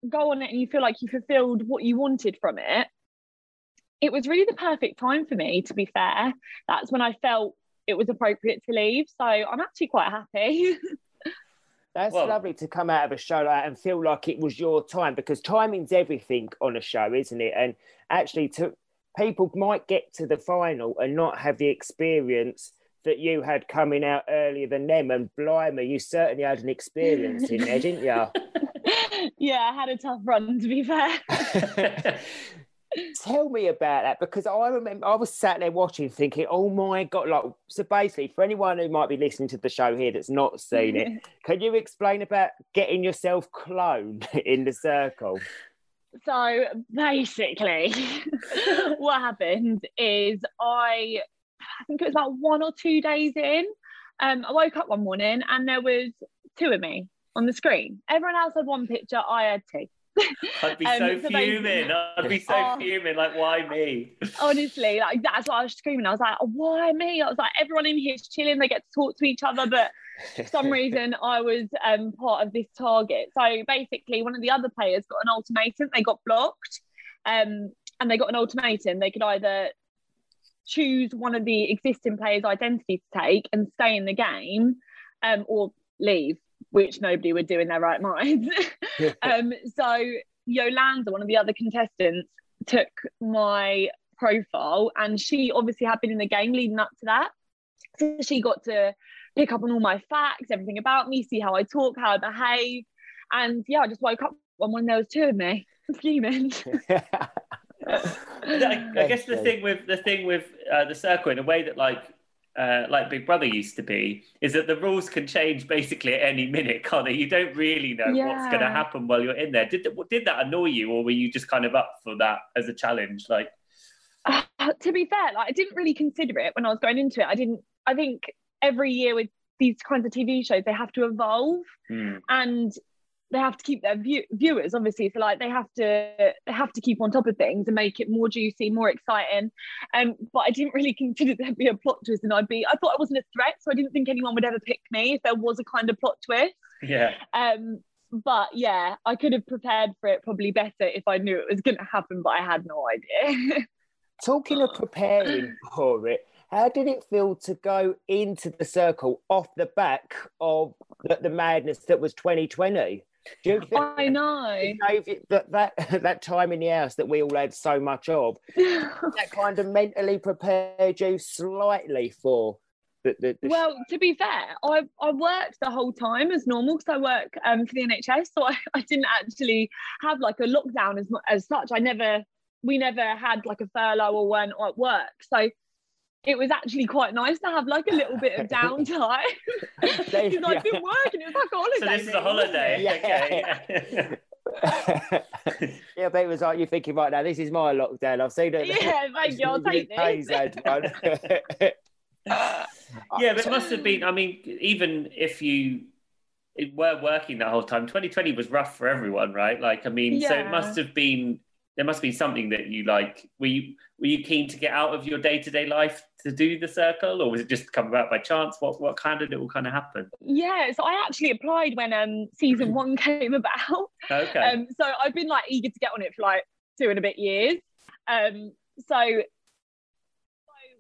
go on it and you feel like you fulfilled what you wanted from it, it was really the perfect time for me, to be fair. That's when I felt it was appropriate to leave. So I'm actually quite happy. [LAUGHS] That's well, lovely to come out of a show like that and feel like it was your time because timing's everything on a show, isn't it? And actually, to people might get to the final and not have the experience that you had coming out earlier than them. And blimey, you certainly had an experience in there, didn't you? [LAUGHS] Yeah, I had a tough run to be fair. [LAUGHS] Tell me about that because I remember I was sat there watching, thinking, "Oh my god!" Like, so basically, for anyone who might be listening to the show here that's not seen it, [LAUGHS] can you explain about getting yourself cloned in the circle? So basically, [LAUGHS] what happened is I, I think it was about one or two days in. Um, I woke up one morning and there was two of me on the screen. Everyone else had one picture. I had two. [LAUGHS] I'd be um, so, so fuming. I'd be so oh, fuming. Like, why me? Honestly, like that's why I was screaming. I was like, why me? I was like, everyone in here is chilling. They get to talk to each other, but for some reason [LAUGHS] I was um, part of this target. So basically, one of the other players got an ultimatum. They got blocked, um, and they got an ultimatum. They could either choose one of the existing players' identity to take and stay in the game, um, or leave, which nobody would do in their right minds. [LAUGHS] [LAUGHS] um, so Yolanda, one of the other contestants, took my profile, and she obviously had been in the game leading up to that. So she got to pick up on all my facts, everything about me, see how I talk, how I behave. And yeah, I just woke up one morning, there was two of me [LAUGHS] fuming. [LAUGHS] I, I, [LAUGHS] guess the thing with the thing with uh, the circle in a way that like uh, like Big Brother used to be is that the rules can change basically at any minute, can't they? You don't really know yeah. what's going to happen while you're in there. Did did that annoy you, or were you just kind of up for that as a challenge? Like, uh, [SIGHS] to be fair, like I didn't really consider it when I was going into it. I didn't. I think every year with these kinds of TV shows, they have to evolve mm. and they have to keep their view- viewers obviously so like they have to they have to keep on top of things and make it more juicy more exciting. Um but i didn't really [LAUGHS] consider there'd be a plot twist and i'd be i thought i wasn't a threat so i didn't think anyone would ever pick me if there was a kind of plot twist. Yeah. Um but yeah i could have prepared for it probably better if i knew it was going to happen but i had no idea. [LAUGHS] Talking of preparing for it how did it feel to go into the circle off the back of the, the madness that was 2020? Do you think I know that, that [LAUGHS] that time in the house that we all had so much of, [LAUGHS] that kind of mentally prepared you slightly for the, the, the well, to be fair, I, I worked the whole time as normal because I work um, for the NHS, so [LAUGHS] I, I didn't actually have like a lockdown as as such. I never we never had like a furlough or weren't at work. So it was actually quite nice to have like a little bit of [LAUGHS] downtime. Because I'd been working, it was like a holiday. So this is a holiday. Okay. [LAUGHS] yeah, but it was like you're thinking right now. This is my lockdown. I've seen it. Yeah, [LAUGHS] thank you. I'll take this. yeah, but it must have been. I mean, even if you were working that whole time, 2020 was rough for everyone, right? Like, I mean, yeah. so it must have been. There must be something that you like. Were you were you keen to get out of your day to day life to do the circle, or was it just come about by chance? What what kind of it all kind of happened? Yeah, so I actually applied when um season [LAUGHS] one came about. Okay. Um, so I've been like eager to get on it for like two and a bit years. Um, so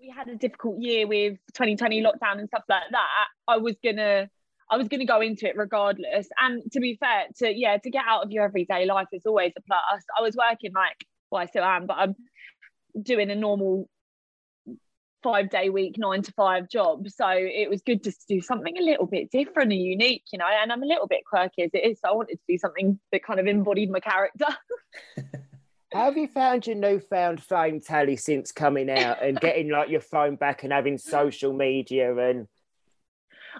we had a difficult year with 2020 lockdown and stuff like that. I was gonna I was going to go into it regardless. And to be fair, to yeah, to get out of your everyday life is always a plus. I was working like, well, I still am, but I'm doing a normal five day week, nine to five job. So it was good just to do something a little bit different and unique, you know. And I'm a little bit quirky as it is. So I wanted to do something that kind of embodied my character. [LAUGHS] How have you found your newfound fame tally since coming out and getting like your phone back and having social media and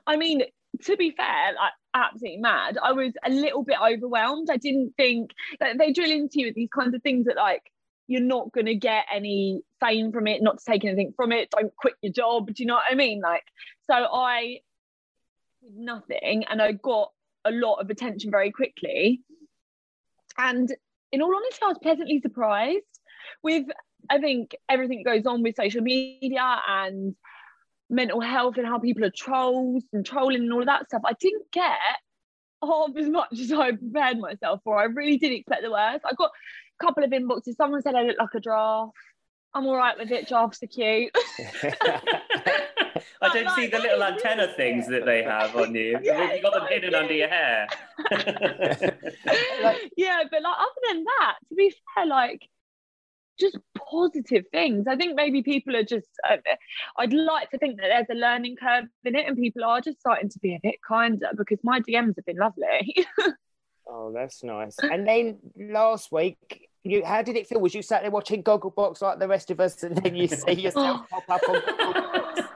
I mean, to be fair, like absolutely mad. I was a little bit overwhelmed. I didn't think that they drill into you with these kinds of things that like you're not going to get any fame from it, not to take anything from it. Don't quit your job. Do you know what I mean? Like, so I did nothing and I got a lot of attention very quickly. And in all honesty, I was pleasantly surprised with, I think, everything that goes on with social media and mental health and how people are trolls and trolling and all of that stuff. I didn't get half as much as I prepared myself for. I really did expect the worst. I got a couple of inboxes. Someone said I look like a giraffe. I'm all right with it. Giraffes are cute. [LAUGHS] [LAUGHS] I don't see the little antenna things that they have on you. Yeah, you got them hidden under your hair. [LAUGHS] yeah, but like other than that, to be fair, like just positive things. I think maybe people are just. Uh, I'd like to think that there's a learning curve in it, and people are just starting to be a bit kinder because my DMs have been lovely. Oh, that's nice. And then last week, you how did it feel? Was you sat there watching Gogglebox like the rest of us, and then you see yourself [LAUGHS] pop up on Gogglebox?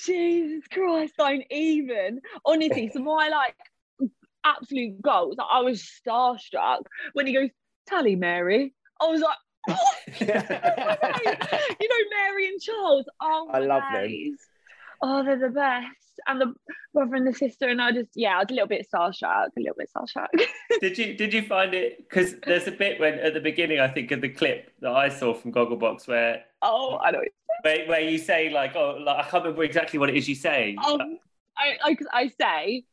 Jesus Christ, don't even. Honestly, so my like absolute goals, I was starstruck when he goes, Tally Mary. I was like, [LAUGHS] oh, [LAUGHS] you know, Mary and Charles. Oh, I love days. them. Oh, they're the best and the brother and the sister, and I just yeah, I was a little bit starstruck, a little bit starstruck. [LAUGHS] did you did you find it? Because there's a bit when at the beginning, I think of the clip that I saw from Gogglebox where oh, I know where, where you say like oh, like, I can't remember exactly what it is you say. Um, I, I I say,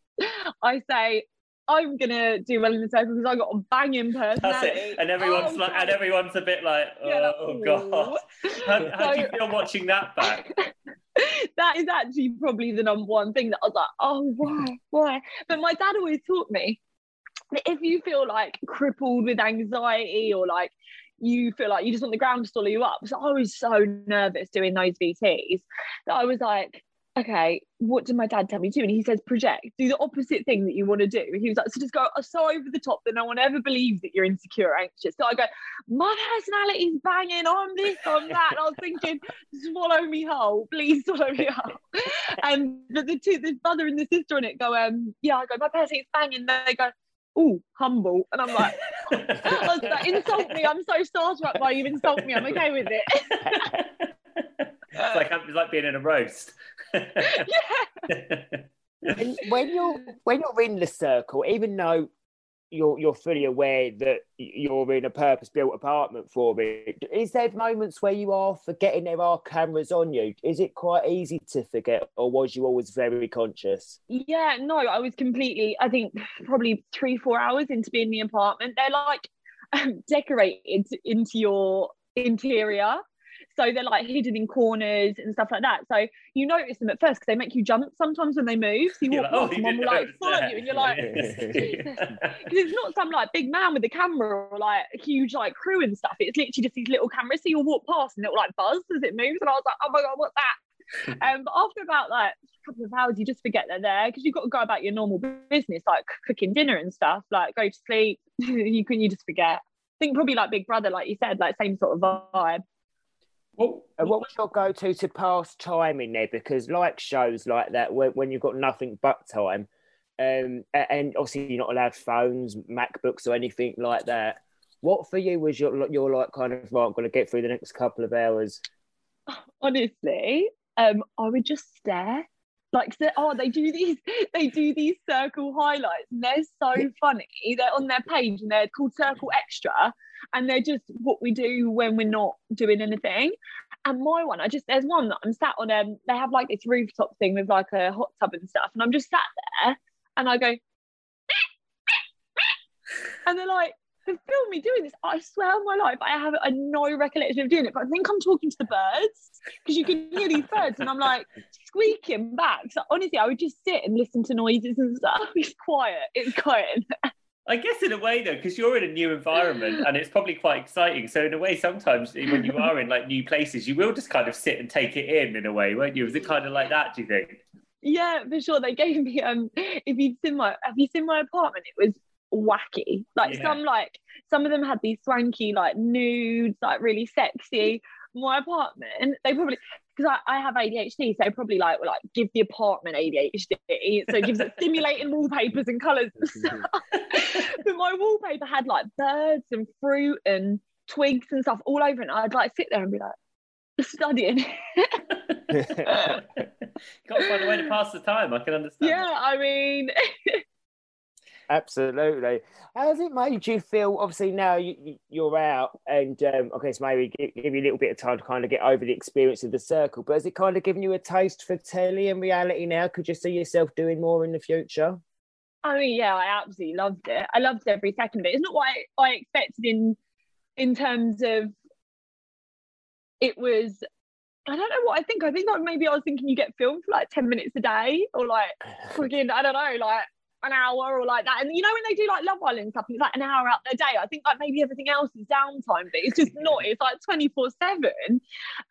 I say I'm gonna do well in the circle because I got a banging personality. And everyone's oh, like, and everyone's a bit like, oh, yeah, like, god. How, how so, do you feel watching that back? [LAUGHS] that is actually probably the number one thing that I was like, oh, why, why? But my dad always taught me that if you feel like crippled with anxiety or like you feel like you just want the ground to swallow you up. So I was so nervous doing those VTs that I was like, okay, what did my dad tell me to do? And he says, project, do the opposite thing that you want to do. And He was like, so just go so over the top that no one ever believes that you're insecure or anxious. So I go, my personality's banging, I'm this, I'm that. And I was thinking, swallow me whole, please swallow me whole. [LAUGHS] and the, the two, the brother and the sister in it go, um, yeah, I go, my personality's banging. And They go, oh, humble. And I'm like, [LAUGHS] I was like, insult me. I'm so starstruck by you insult me. I'm okay with it. [LAUGHS] it's like it's like being in a roast. Yeah. when you're when you're in the circle, even though you're you're fully aware that you're in a purpose built apartment for it. Is there moments where you are forgetting there are cameras on you? Is it quite easy to forget, or was you always very conscious? Yeah, no, I was completely. I think probably three four hours into being in the apartment, they're like um, decorated into your interior. So they're like hidden in corners and stuff like that. So you notice them at first because they make you jump sometimes when they move. So you [LAUGHS] walk like, oh, someone will like follow you and you're like, because [LAUGHS] it's not some like big man with a camera or like a huge like crew and stuff. It's literally just these little cameras. So you'll walk past and it'll like buzz as it moves. And I was like, oh my God, what's that? [LAUGHS] um, but after about like a couple of hours, you just forget they're there because you've got to go about your normal business, like cooking dinner and stuff, like go to sleep. you can you just forget. think probably like Big Brother, like you said, like same sort of vibe. What, and what was your go-to to pass time in there? Because like shows like that, when, when you've got nothing but time, um, and obviously you're not allowed phones, MacBooks, or anything like that. What for you was your your like kind of right? I'm going to get through the next couple of hours. [LAUGHS] Honestly, um, I would just stare. Like, oh, they do these, [LAUGHS] they do these circle highlights, and they're so funny. They're on their page, and they're called Circle Extra, and they're just what we do when we're not doing anything. And my one, I just there's one that I'm sat on. Um, they have like this rooftop thing with like a hot tub and stuff, and I'm just sat there, and I go, [LAUGHS] and they're like, they film me doing this. I swear on my life, I have a no recollection of doing it, but I think I'm talking to the birds because you can hear these birds, and I'm like squeaking back. So honestly, I would just sit and listen to noises and stuff. [LAUGHS] It's quiet. It's quiet. I guess in a way though, because you're in a new environment and it's probably quite exciting. So in a way, sometimes when you [LAUGHS] are in like new places, you will just kind of sit and take it in in a way, won't you? Was it kind of like that? Do you think? Yeah, for sure. They gave me um. If you've seen my, have you seen my apartment? It was wacky. Like yeah. some like some of them had these swanky like nudes, like really sexy. My apartment, they probably because I, I have ADHD, so probably like like give the apartment ADHD. So it gives it stimulating [LAUGHS] wallpapers and colours and [LAUGHS] stuff. Mm-hmm. but my wallpaper had like birds and fruit and twigs and stuff all over it. And I'd like sit there and be like studying. [LAUGHS] got to find a way to pass the time. I can understand. Yeah, I mean, Absolutely. How has it made you feel? Obviously, now you, you're out, and um, okay, so maybe give, give, you a little bit of time to kind of get over the experience of the circle. But has it kind of given you a taste for telly and reality now? Could you see yourself doing more in the future? I mean, yeah, I absolutely loved it. I loved every second of it. It's not what I, I expected in in terms of it was I don't know what I think. I think like maybe I was thinking you get filmed for like 10 minutes a day or like [LAUGHS] freaking, I don't know, like an hour or like that. And you know when they do like Love Island stuff, it's like an hour out their day. I think like maybe everything else is downtime, but it's just not. It's like twenty four seven.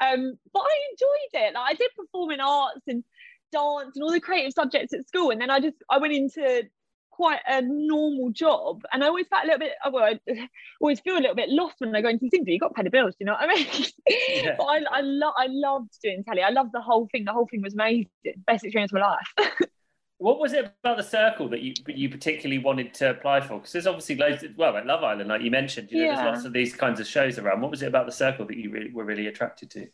Um, but I enjoyed it. Like I did performing arts and dance and all the creative subjects at school, and then I just I went into quite a normal job and I always felt a little bit well I [LAUGHS] always feel a little bit lost when I go into things you got to pay the bills you know what I mean yeah. [LAUGHS] but I, I, lo- I loved doing telly I loved the whole thing the whole thing was amazing best experience of my life [LAUGHS] What was it about the circle that you you particularly wanted to apply for? Because there's obviously loads. Of, well, at Love Island, like you mentioned, you know, yeah. there's lots of these kinds of shows around. What was it about the circle that you really were really attracted to?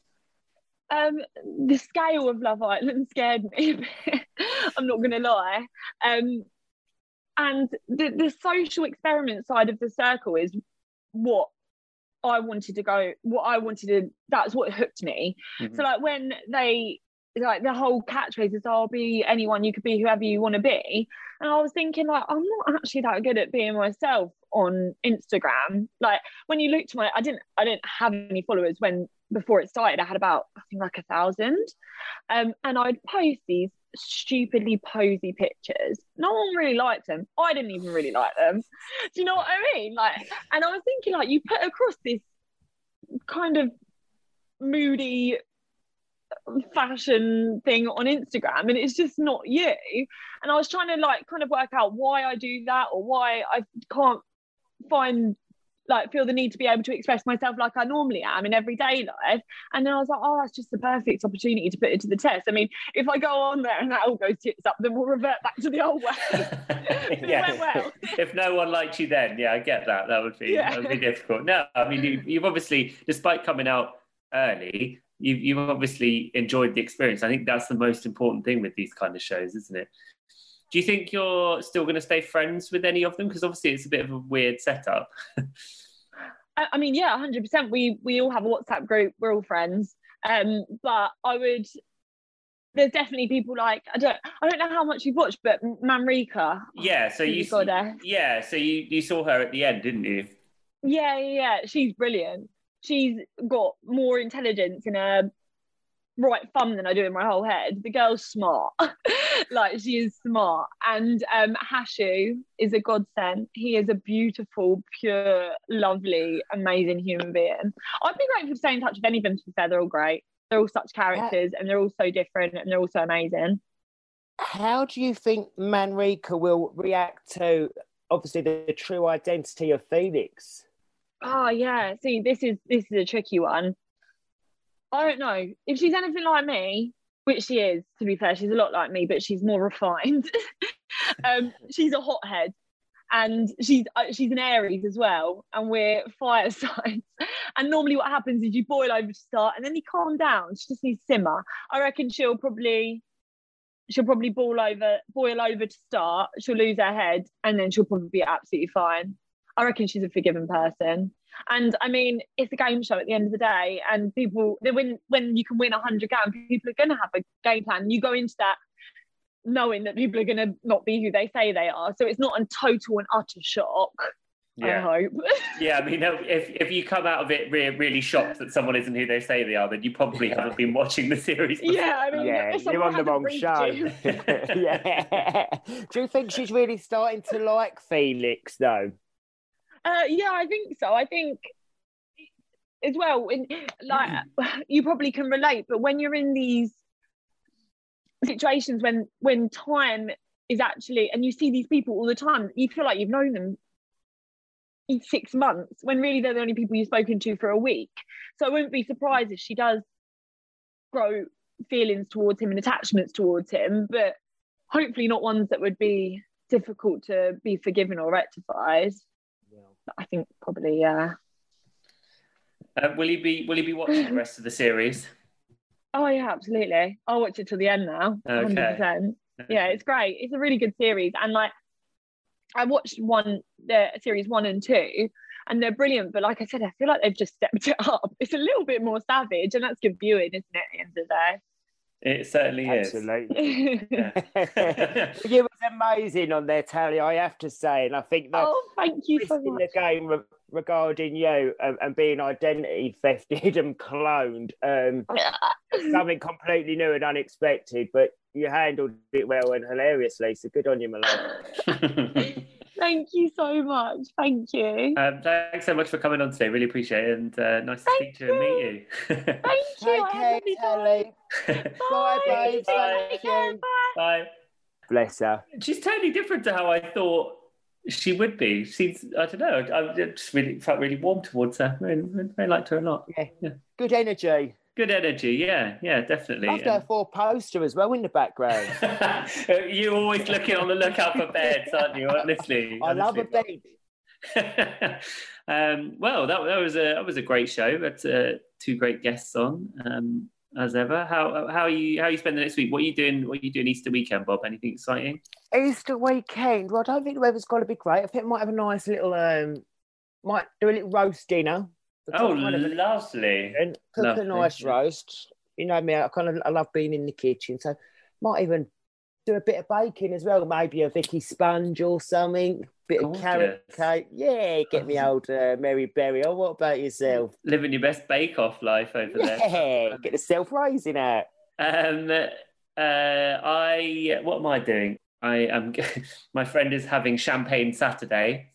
Um, the scale of Love Island scared me. [LAUGHS] I'm not going to lie. Um, and the, the social experiment side of the circle is what I wanted to go. What I wanted to. That's what hooked me. Mm-hmm. So like when they like the whole catchphrase is I'll be anyone, you could be whoever you want to be. And I was thinking, like, I'm not actually that good at being myself on Instagram. Like when you look to my I didn't I didn't have any followers when before it started. I had about I think like a thousand. Um, and I'd post these stupidly posy pictures. No one really liked them. I didn't even really like them. [LAUGHS] Do you know what I mean? Like, and I was thinking, like, you put across this kind of moody fashion thing on Instagram and it's just not you. And I was trying to like kind of work out why I do that or why I can't find like feel the need to be able to express myself like I normally am in everyday life. And then I was like, oh, that's just the perfect opportunity to put it to the test. I mean, if I go on there and that all goes tits up, then we'll revert back to the old way. [LAUGHS] [LAUGHS] yeah. Well. [LAUGHS] if no one liked you then, yeah, I get that. That would be yeah. that would be difficult. No, I mean you, you've obviously, despite coming out early, you've, you've obviously enjoyed the experience. I think that's the most important thing with these kind of shows, isn't it? Do you think you're still going to stay friends with any of them? Because obviously it's a bit of a weird setup. [LAUGHS] I mean, yeah, hundred percent. We we all have a WhatsApp group. We're all friends. Um, but I would. There's definitely people like I don't I don't know how much you've watched, but Manrika. Yeah, so you saw, yeah, so you you saw her at the end, didn't you? Yeah, yeah, she's brilliant she's got more intelligence in her right thumb than I do in my whole head. The girl's smart. [LAUGHS] like she is smart. And um Hashu is a godsend. He is a beautiful, pure, lovely, amazing human being. I'd be grateful to stay in touch with any of them to be fair, they're all great. They're all such characters and they're all so different and they're all so amazing. How do you think Manrika will react to obviously the, the true identity of Felix? Oh yeah. See, this is this is a tricky one. I don't know if she's anything like me, which she is. To be fair, she's a lot like me, but she's more [LAUGHS] refined. um, she's a hothead, and she's uh, she's an Aries as well, and we're fire [LAUGHS] signs. And normally, what happens is you boil over to start, and then you calm down. She just needs simmer. I reckon she'll probably she'll probably boil over boil over to start. She'll lose her head, and then she'll probably be absolutely fine. I reckon she's a forgiving person. And I mean, it's a game show at the end of the day, and people they win when you can win a hundred grand, People are going to have a game plan. You go into that knowing that people are going to not be who they say they are, so it's not a total and utter shock. Yeah. I hope. [LAUGHS] Yeah, I mean, if, if you come out of it really, really shocked that someone isn't who they say they are, then you probably haven't been watching the series. Before. yeah, I mean, Yeah, if you're on the wrong show. you- [LAUGHS] yeah. Do you think she's really starting to like Felix though? Uh, yeah, I think so. I think as well, when, like [SIGHS] you probably can relate, but when you're in these situations when when time is actually and you see these people all the time, you feel like you've known them in six months when really they're the only people you've spoken to for a week. So I wouldn't be surprised if she does grow feelings towards him and attachments towards him, but hopefully not ones that would be difficult to be forgiven or rectified. I think probably yeah. Uh, will you be Will you be watching the rest of the series? Oh yeah, absolutely. I'll watch it till the end now. Okay. 100%. Yeah, it's great. It's a really good series, and like I watched one, the series one and two, and they're brilliant. But like I said, I feel like they've just stepped [LAUGHS] it up. It's a little bit more savage, and that's good viewing, isn't it? At the end of the It certainly is Absolutely. day. is. [LAUGHS] it was amazing on their tally, I have to say, and I think that oh, thank you so much. the game re- regarding you and, and being identity thefted and cloned, um, [LAUGHS] something completely new and unexpected, but you handled it well and hilariously. So good on you, my love. [LAUGHS] Thank you so much. Thank you. um, thanks so much for coming on today. Really appreciate it, and uh, nice to Thank speak to you and meet you. Thank you. Take [LAUGHS] I care, love you, Bye. Bye. Take care. you. Bye. Bye. Bless her. She's totally different to how I thought she would be. She's I don't know. I I just really felt really warm towards her. Really, really liked her a lot. Yeah. Yeah. Good energy. Good energy. Yeah, yeah, definitely. Loved her four poster as well in the background. [LAUGHS] You're always looking on the lookout for beds, aren't you? Honestly, [LAUGHS] I love a honestly. beat. [LAUGHS] um, well, that, that was a that was a great show. That's uh, two great guests on um, as ever. How how are you how are you spending the next week? What are you doing? What are you doing Easter weekend, Bob? Anything exciting? Easter weekend. Well, I don't think the weather's going to be great. I think I might have a nice little um, might do a little roast dinner. Oh, Kind of an lovely. and cook Lovely, a nice roast. You know me, I kind of I love being in the kitchen, so might even do a bit of baking as well. Maybe a Vicky sponge or something. Bit of carrot cake. Yeah, get me [LAUGHS] old uh, Mary Berry. Oh, what about yourself? Living your best bake off life over there. Yeah, get the self raising out. Um, uh, I what am I doing? I am. [LAUGHS] my friend is having champagne Saturday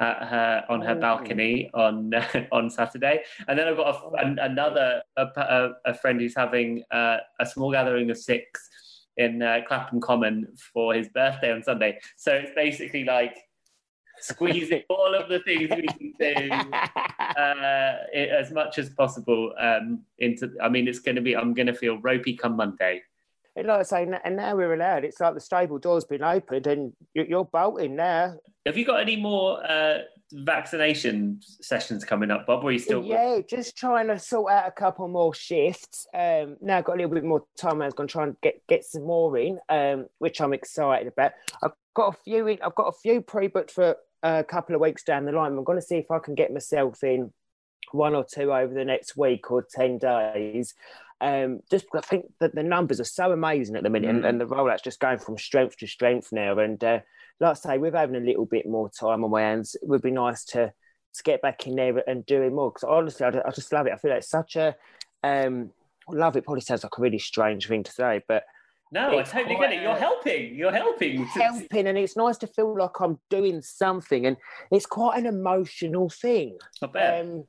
at her on her Oh. balcony on [LAUGHS] on Saturday, and then I've got a, an, another a, a, a friend who's having uh, a small gathering of six in uh, Clapham Common for his birthday on Sunday. So it's basically like squeezing [LAUGHS] all of the things we can do [LAUGHS] uh, it, as much as possible um, into. I mean, it's going to be. I'm going to feel ropey come Monday. And like I say, and now we're allowed. It's like the stable door's been opened, and you- you're bolting now. Have you got any more uh, vaccination sessions coming up, Bob? Or are you still? yeah, just trying to sort out a couple more shifts. Um, now I've got a little bit more time. I was going to try and get get some more in, um, which I'm excited about. I've got a few. In, I've got a few pre-booked for a couple of weeks down the line. I'm going to see if I can get myself in one or two over the next week or ten days. Um, just because I think that the numbers are so amazing at the minute, and, Mm. and the rollout's just going from strength to strength now. And uh, like I say, with having a little bit more time on my hands, it would be nice to to get back in there and doing more. Because honestly, I, I just love it. I feel like it's such a um, love. It probably sounds like a really strange thing to say, but No, I totally quite get it. You're helping. You're helping. [LAUGHS] helping, and it's nice to feel like I'm doing something, and it's quite an emotional thing. I bet. Um,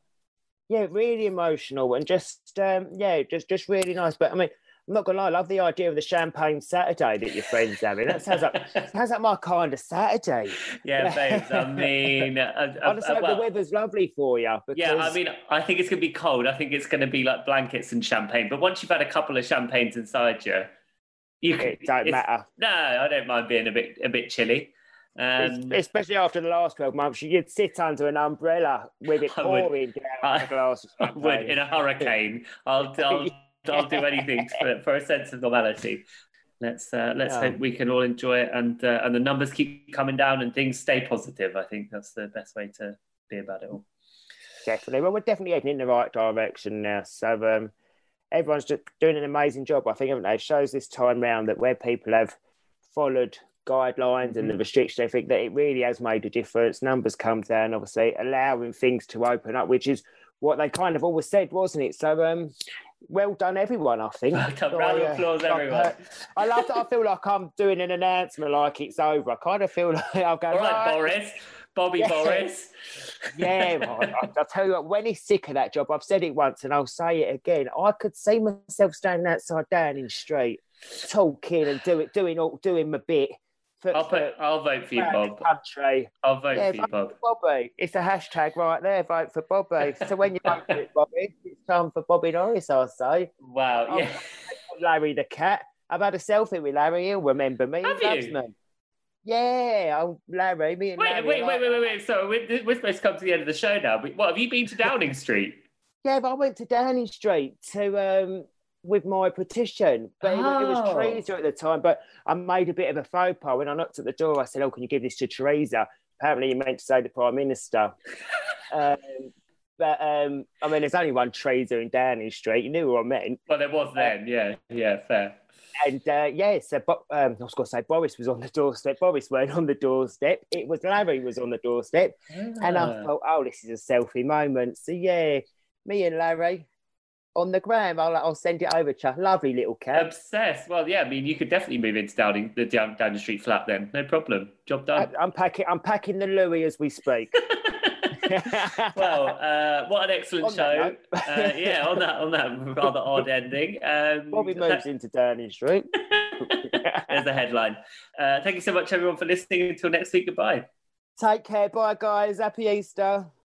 yeah, really emotional, and just um, yeah, just just really nice. But I mean, I'm not gonna lie, I love the idea of the champagne Saturday that your friends having. That sounds like [LAUGHS] sounds like my kind of Saturday. Yeah, babes. I mean, [LAUGHS] uh, I just uh, hope well, the weather's lovely for you. Because, yeah, I mean, I think it's to be cold. I think it's going to be like blankets and champagne. But once you've had a couple of champagnes inside you, you can. it don't matter. No, I don't mind being a bit a bit chilly. Um, Especially after the last 12 months, you'd sit under an umbrella with it [LAUGHS] I would. pouring down I- a glass of [LAUGHS] I would in a hurricane. I'll [LAUGHS] I'll, I'll do anything for, for a sense of normality. Let's uh, let's Yeah. hope we can all enjoy it and uh, and the numbers keep coming down and things stay positive. I think that's the best way to be about it all. Definitely. Well, we're definitely heading in the right direction now. So um, everyone's just doing an amazing job, I think, haven't they? It shows this time round that where people have followed guidelines and the Mhm. restrictions, I think that it really has made a difference. Numbers come down, obviously, allowing things to open up, which is what they kind of always said, wasn't it? So um, well done, everyone, I think. Well done. So, Round of uh, applause, everyone. uh, I love that. I feel like I'm doing an announcement like it's over. I kind of feel [LAUGHS] like I'll go, All right, "Right, Boris, Bobby Yeah. Boris. [LAUGHS] yeah, I, I, I'll tell you what, when he's sick of that job, I've said it once and I'll say it again. I could see myself standing outside Downing Street, talking and do it, doing all, doing my bit. For, I'll put. for I'll vote for you, Bob. country. I'll vote Yeah, for you, Bob. for Bobby. It's a hashtag right there. Vote for Bobby. [LAUGHS] So when you vote for it, Bobby, it's time for Bobby Norris. I say. Wow. Oh, Yeah. Larry the cat. I've had a selfie with Larry. He'll remember me. Have he loves you? me. Yeah, oh, Larry. Me and Wait, Larry. wait, are wait, wait, wait, wait. So we're, we're supposed to come to the end of the show now. But what have you been to Downing Street? Yeah, but I went to Downing Street to um with my petition, but it, wa- it was Oh. Theresa at the time. But I made a bit of a faux pas when I knocked at the door. I said, "Oh, can you give this to Theresa?" Apparently, you meant to say the Prime Minister. [LAUGHS] um, but um, I mean, there's only one Theresa in Downing Street. You knew who I meant. Well, there was then. Yeah. Yeah. Fair. And uh, yeah, so um, I was going to say Boris was on the doorstep. Boris weren't on the doorstep. It was Larry was on the doorstep. And I Ah. thought, oh, this is a selfie moment. So yeah, me and Larry on the gram. I'll, I'll send it over to you. Lovely little cat. Obsessed. Well, yeah. I mean, you could definitely move into Downing the down Downing Street flat then. No problem. Job done. I, am packing. I'm packing the Louis as we speak. [LAUGHS] well, uh, what an excellent On show. uh, yeah, on that on that [LAUGHS] rather odd ending. Um, Bobby moves into Downing Street. [LAUGHS] There's the headline. Uh, thank you so much, everyone, for listening. Until next week, goodbye. Take care. Bye, guys. Happy Easter.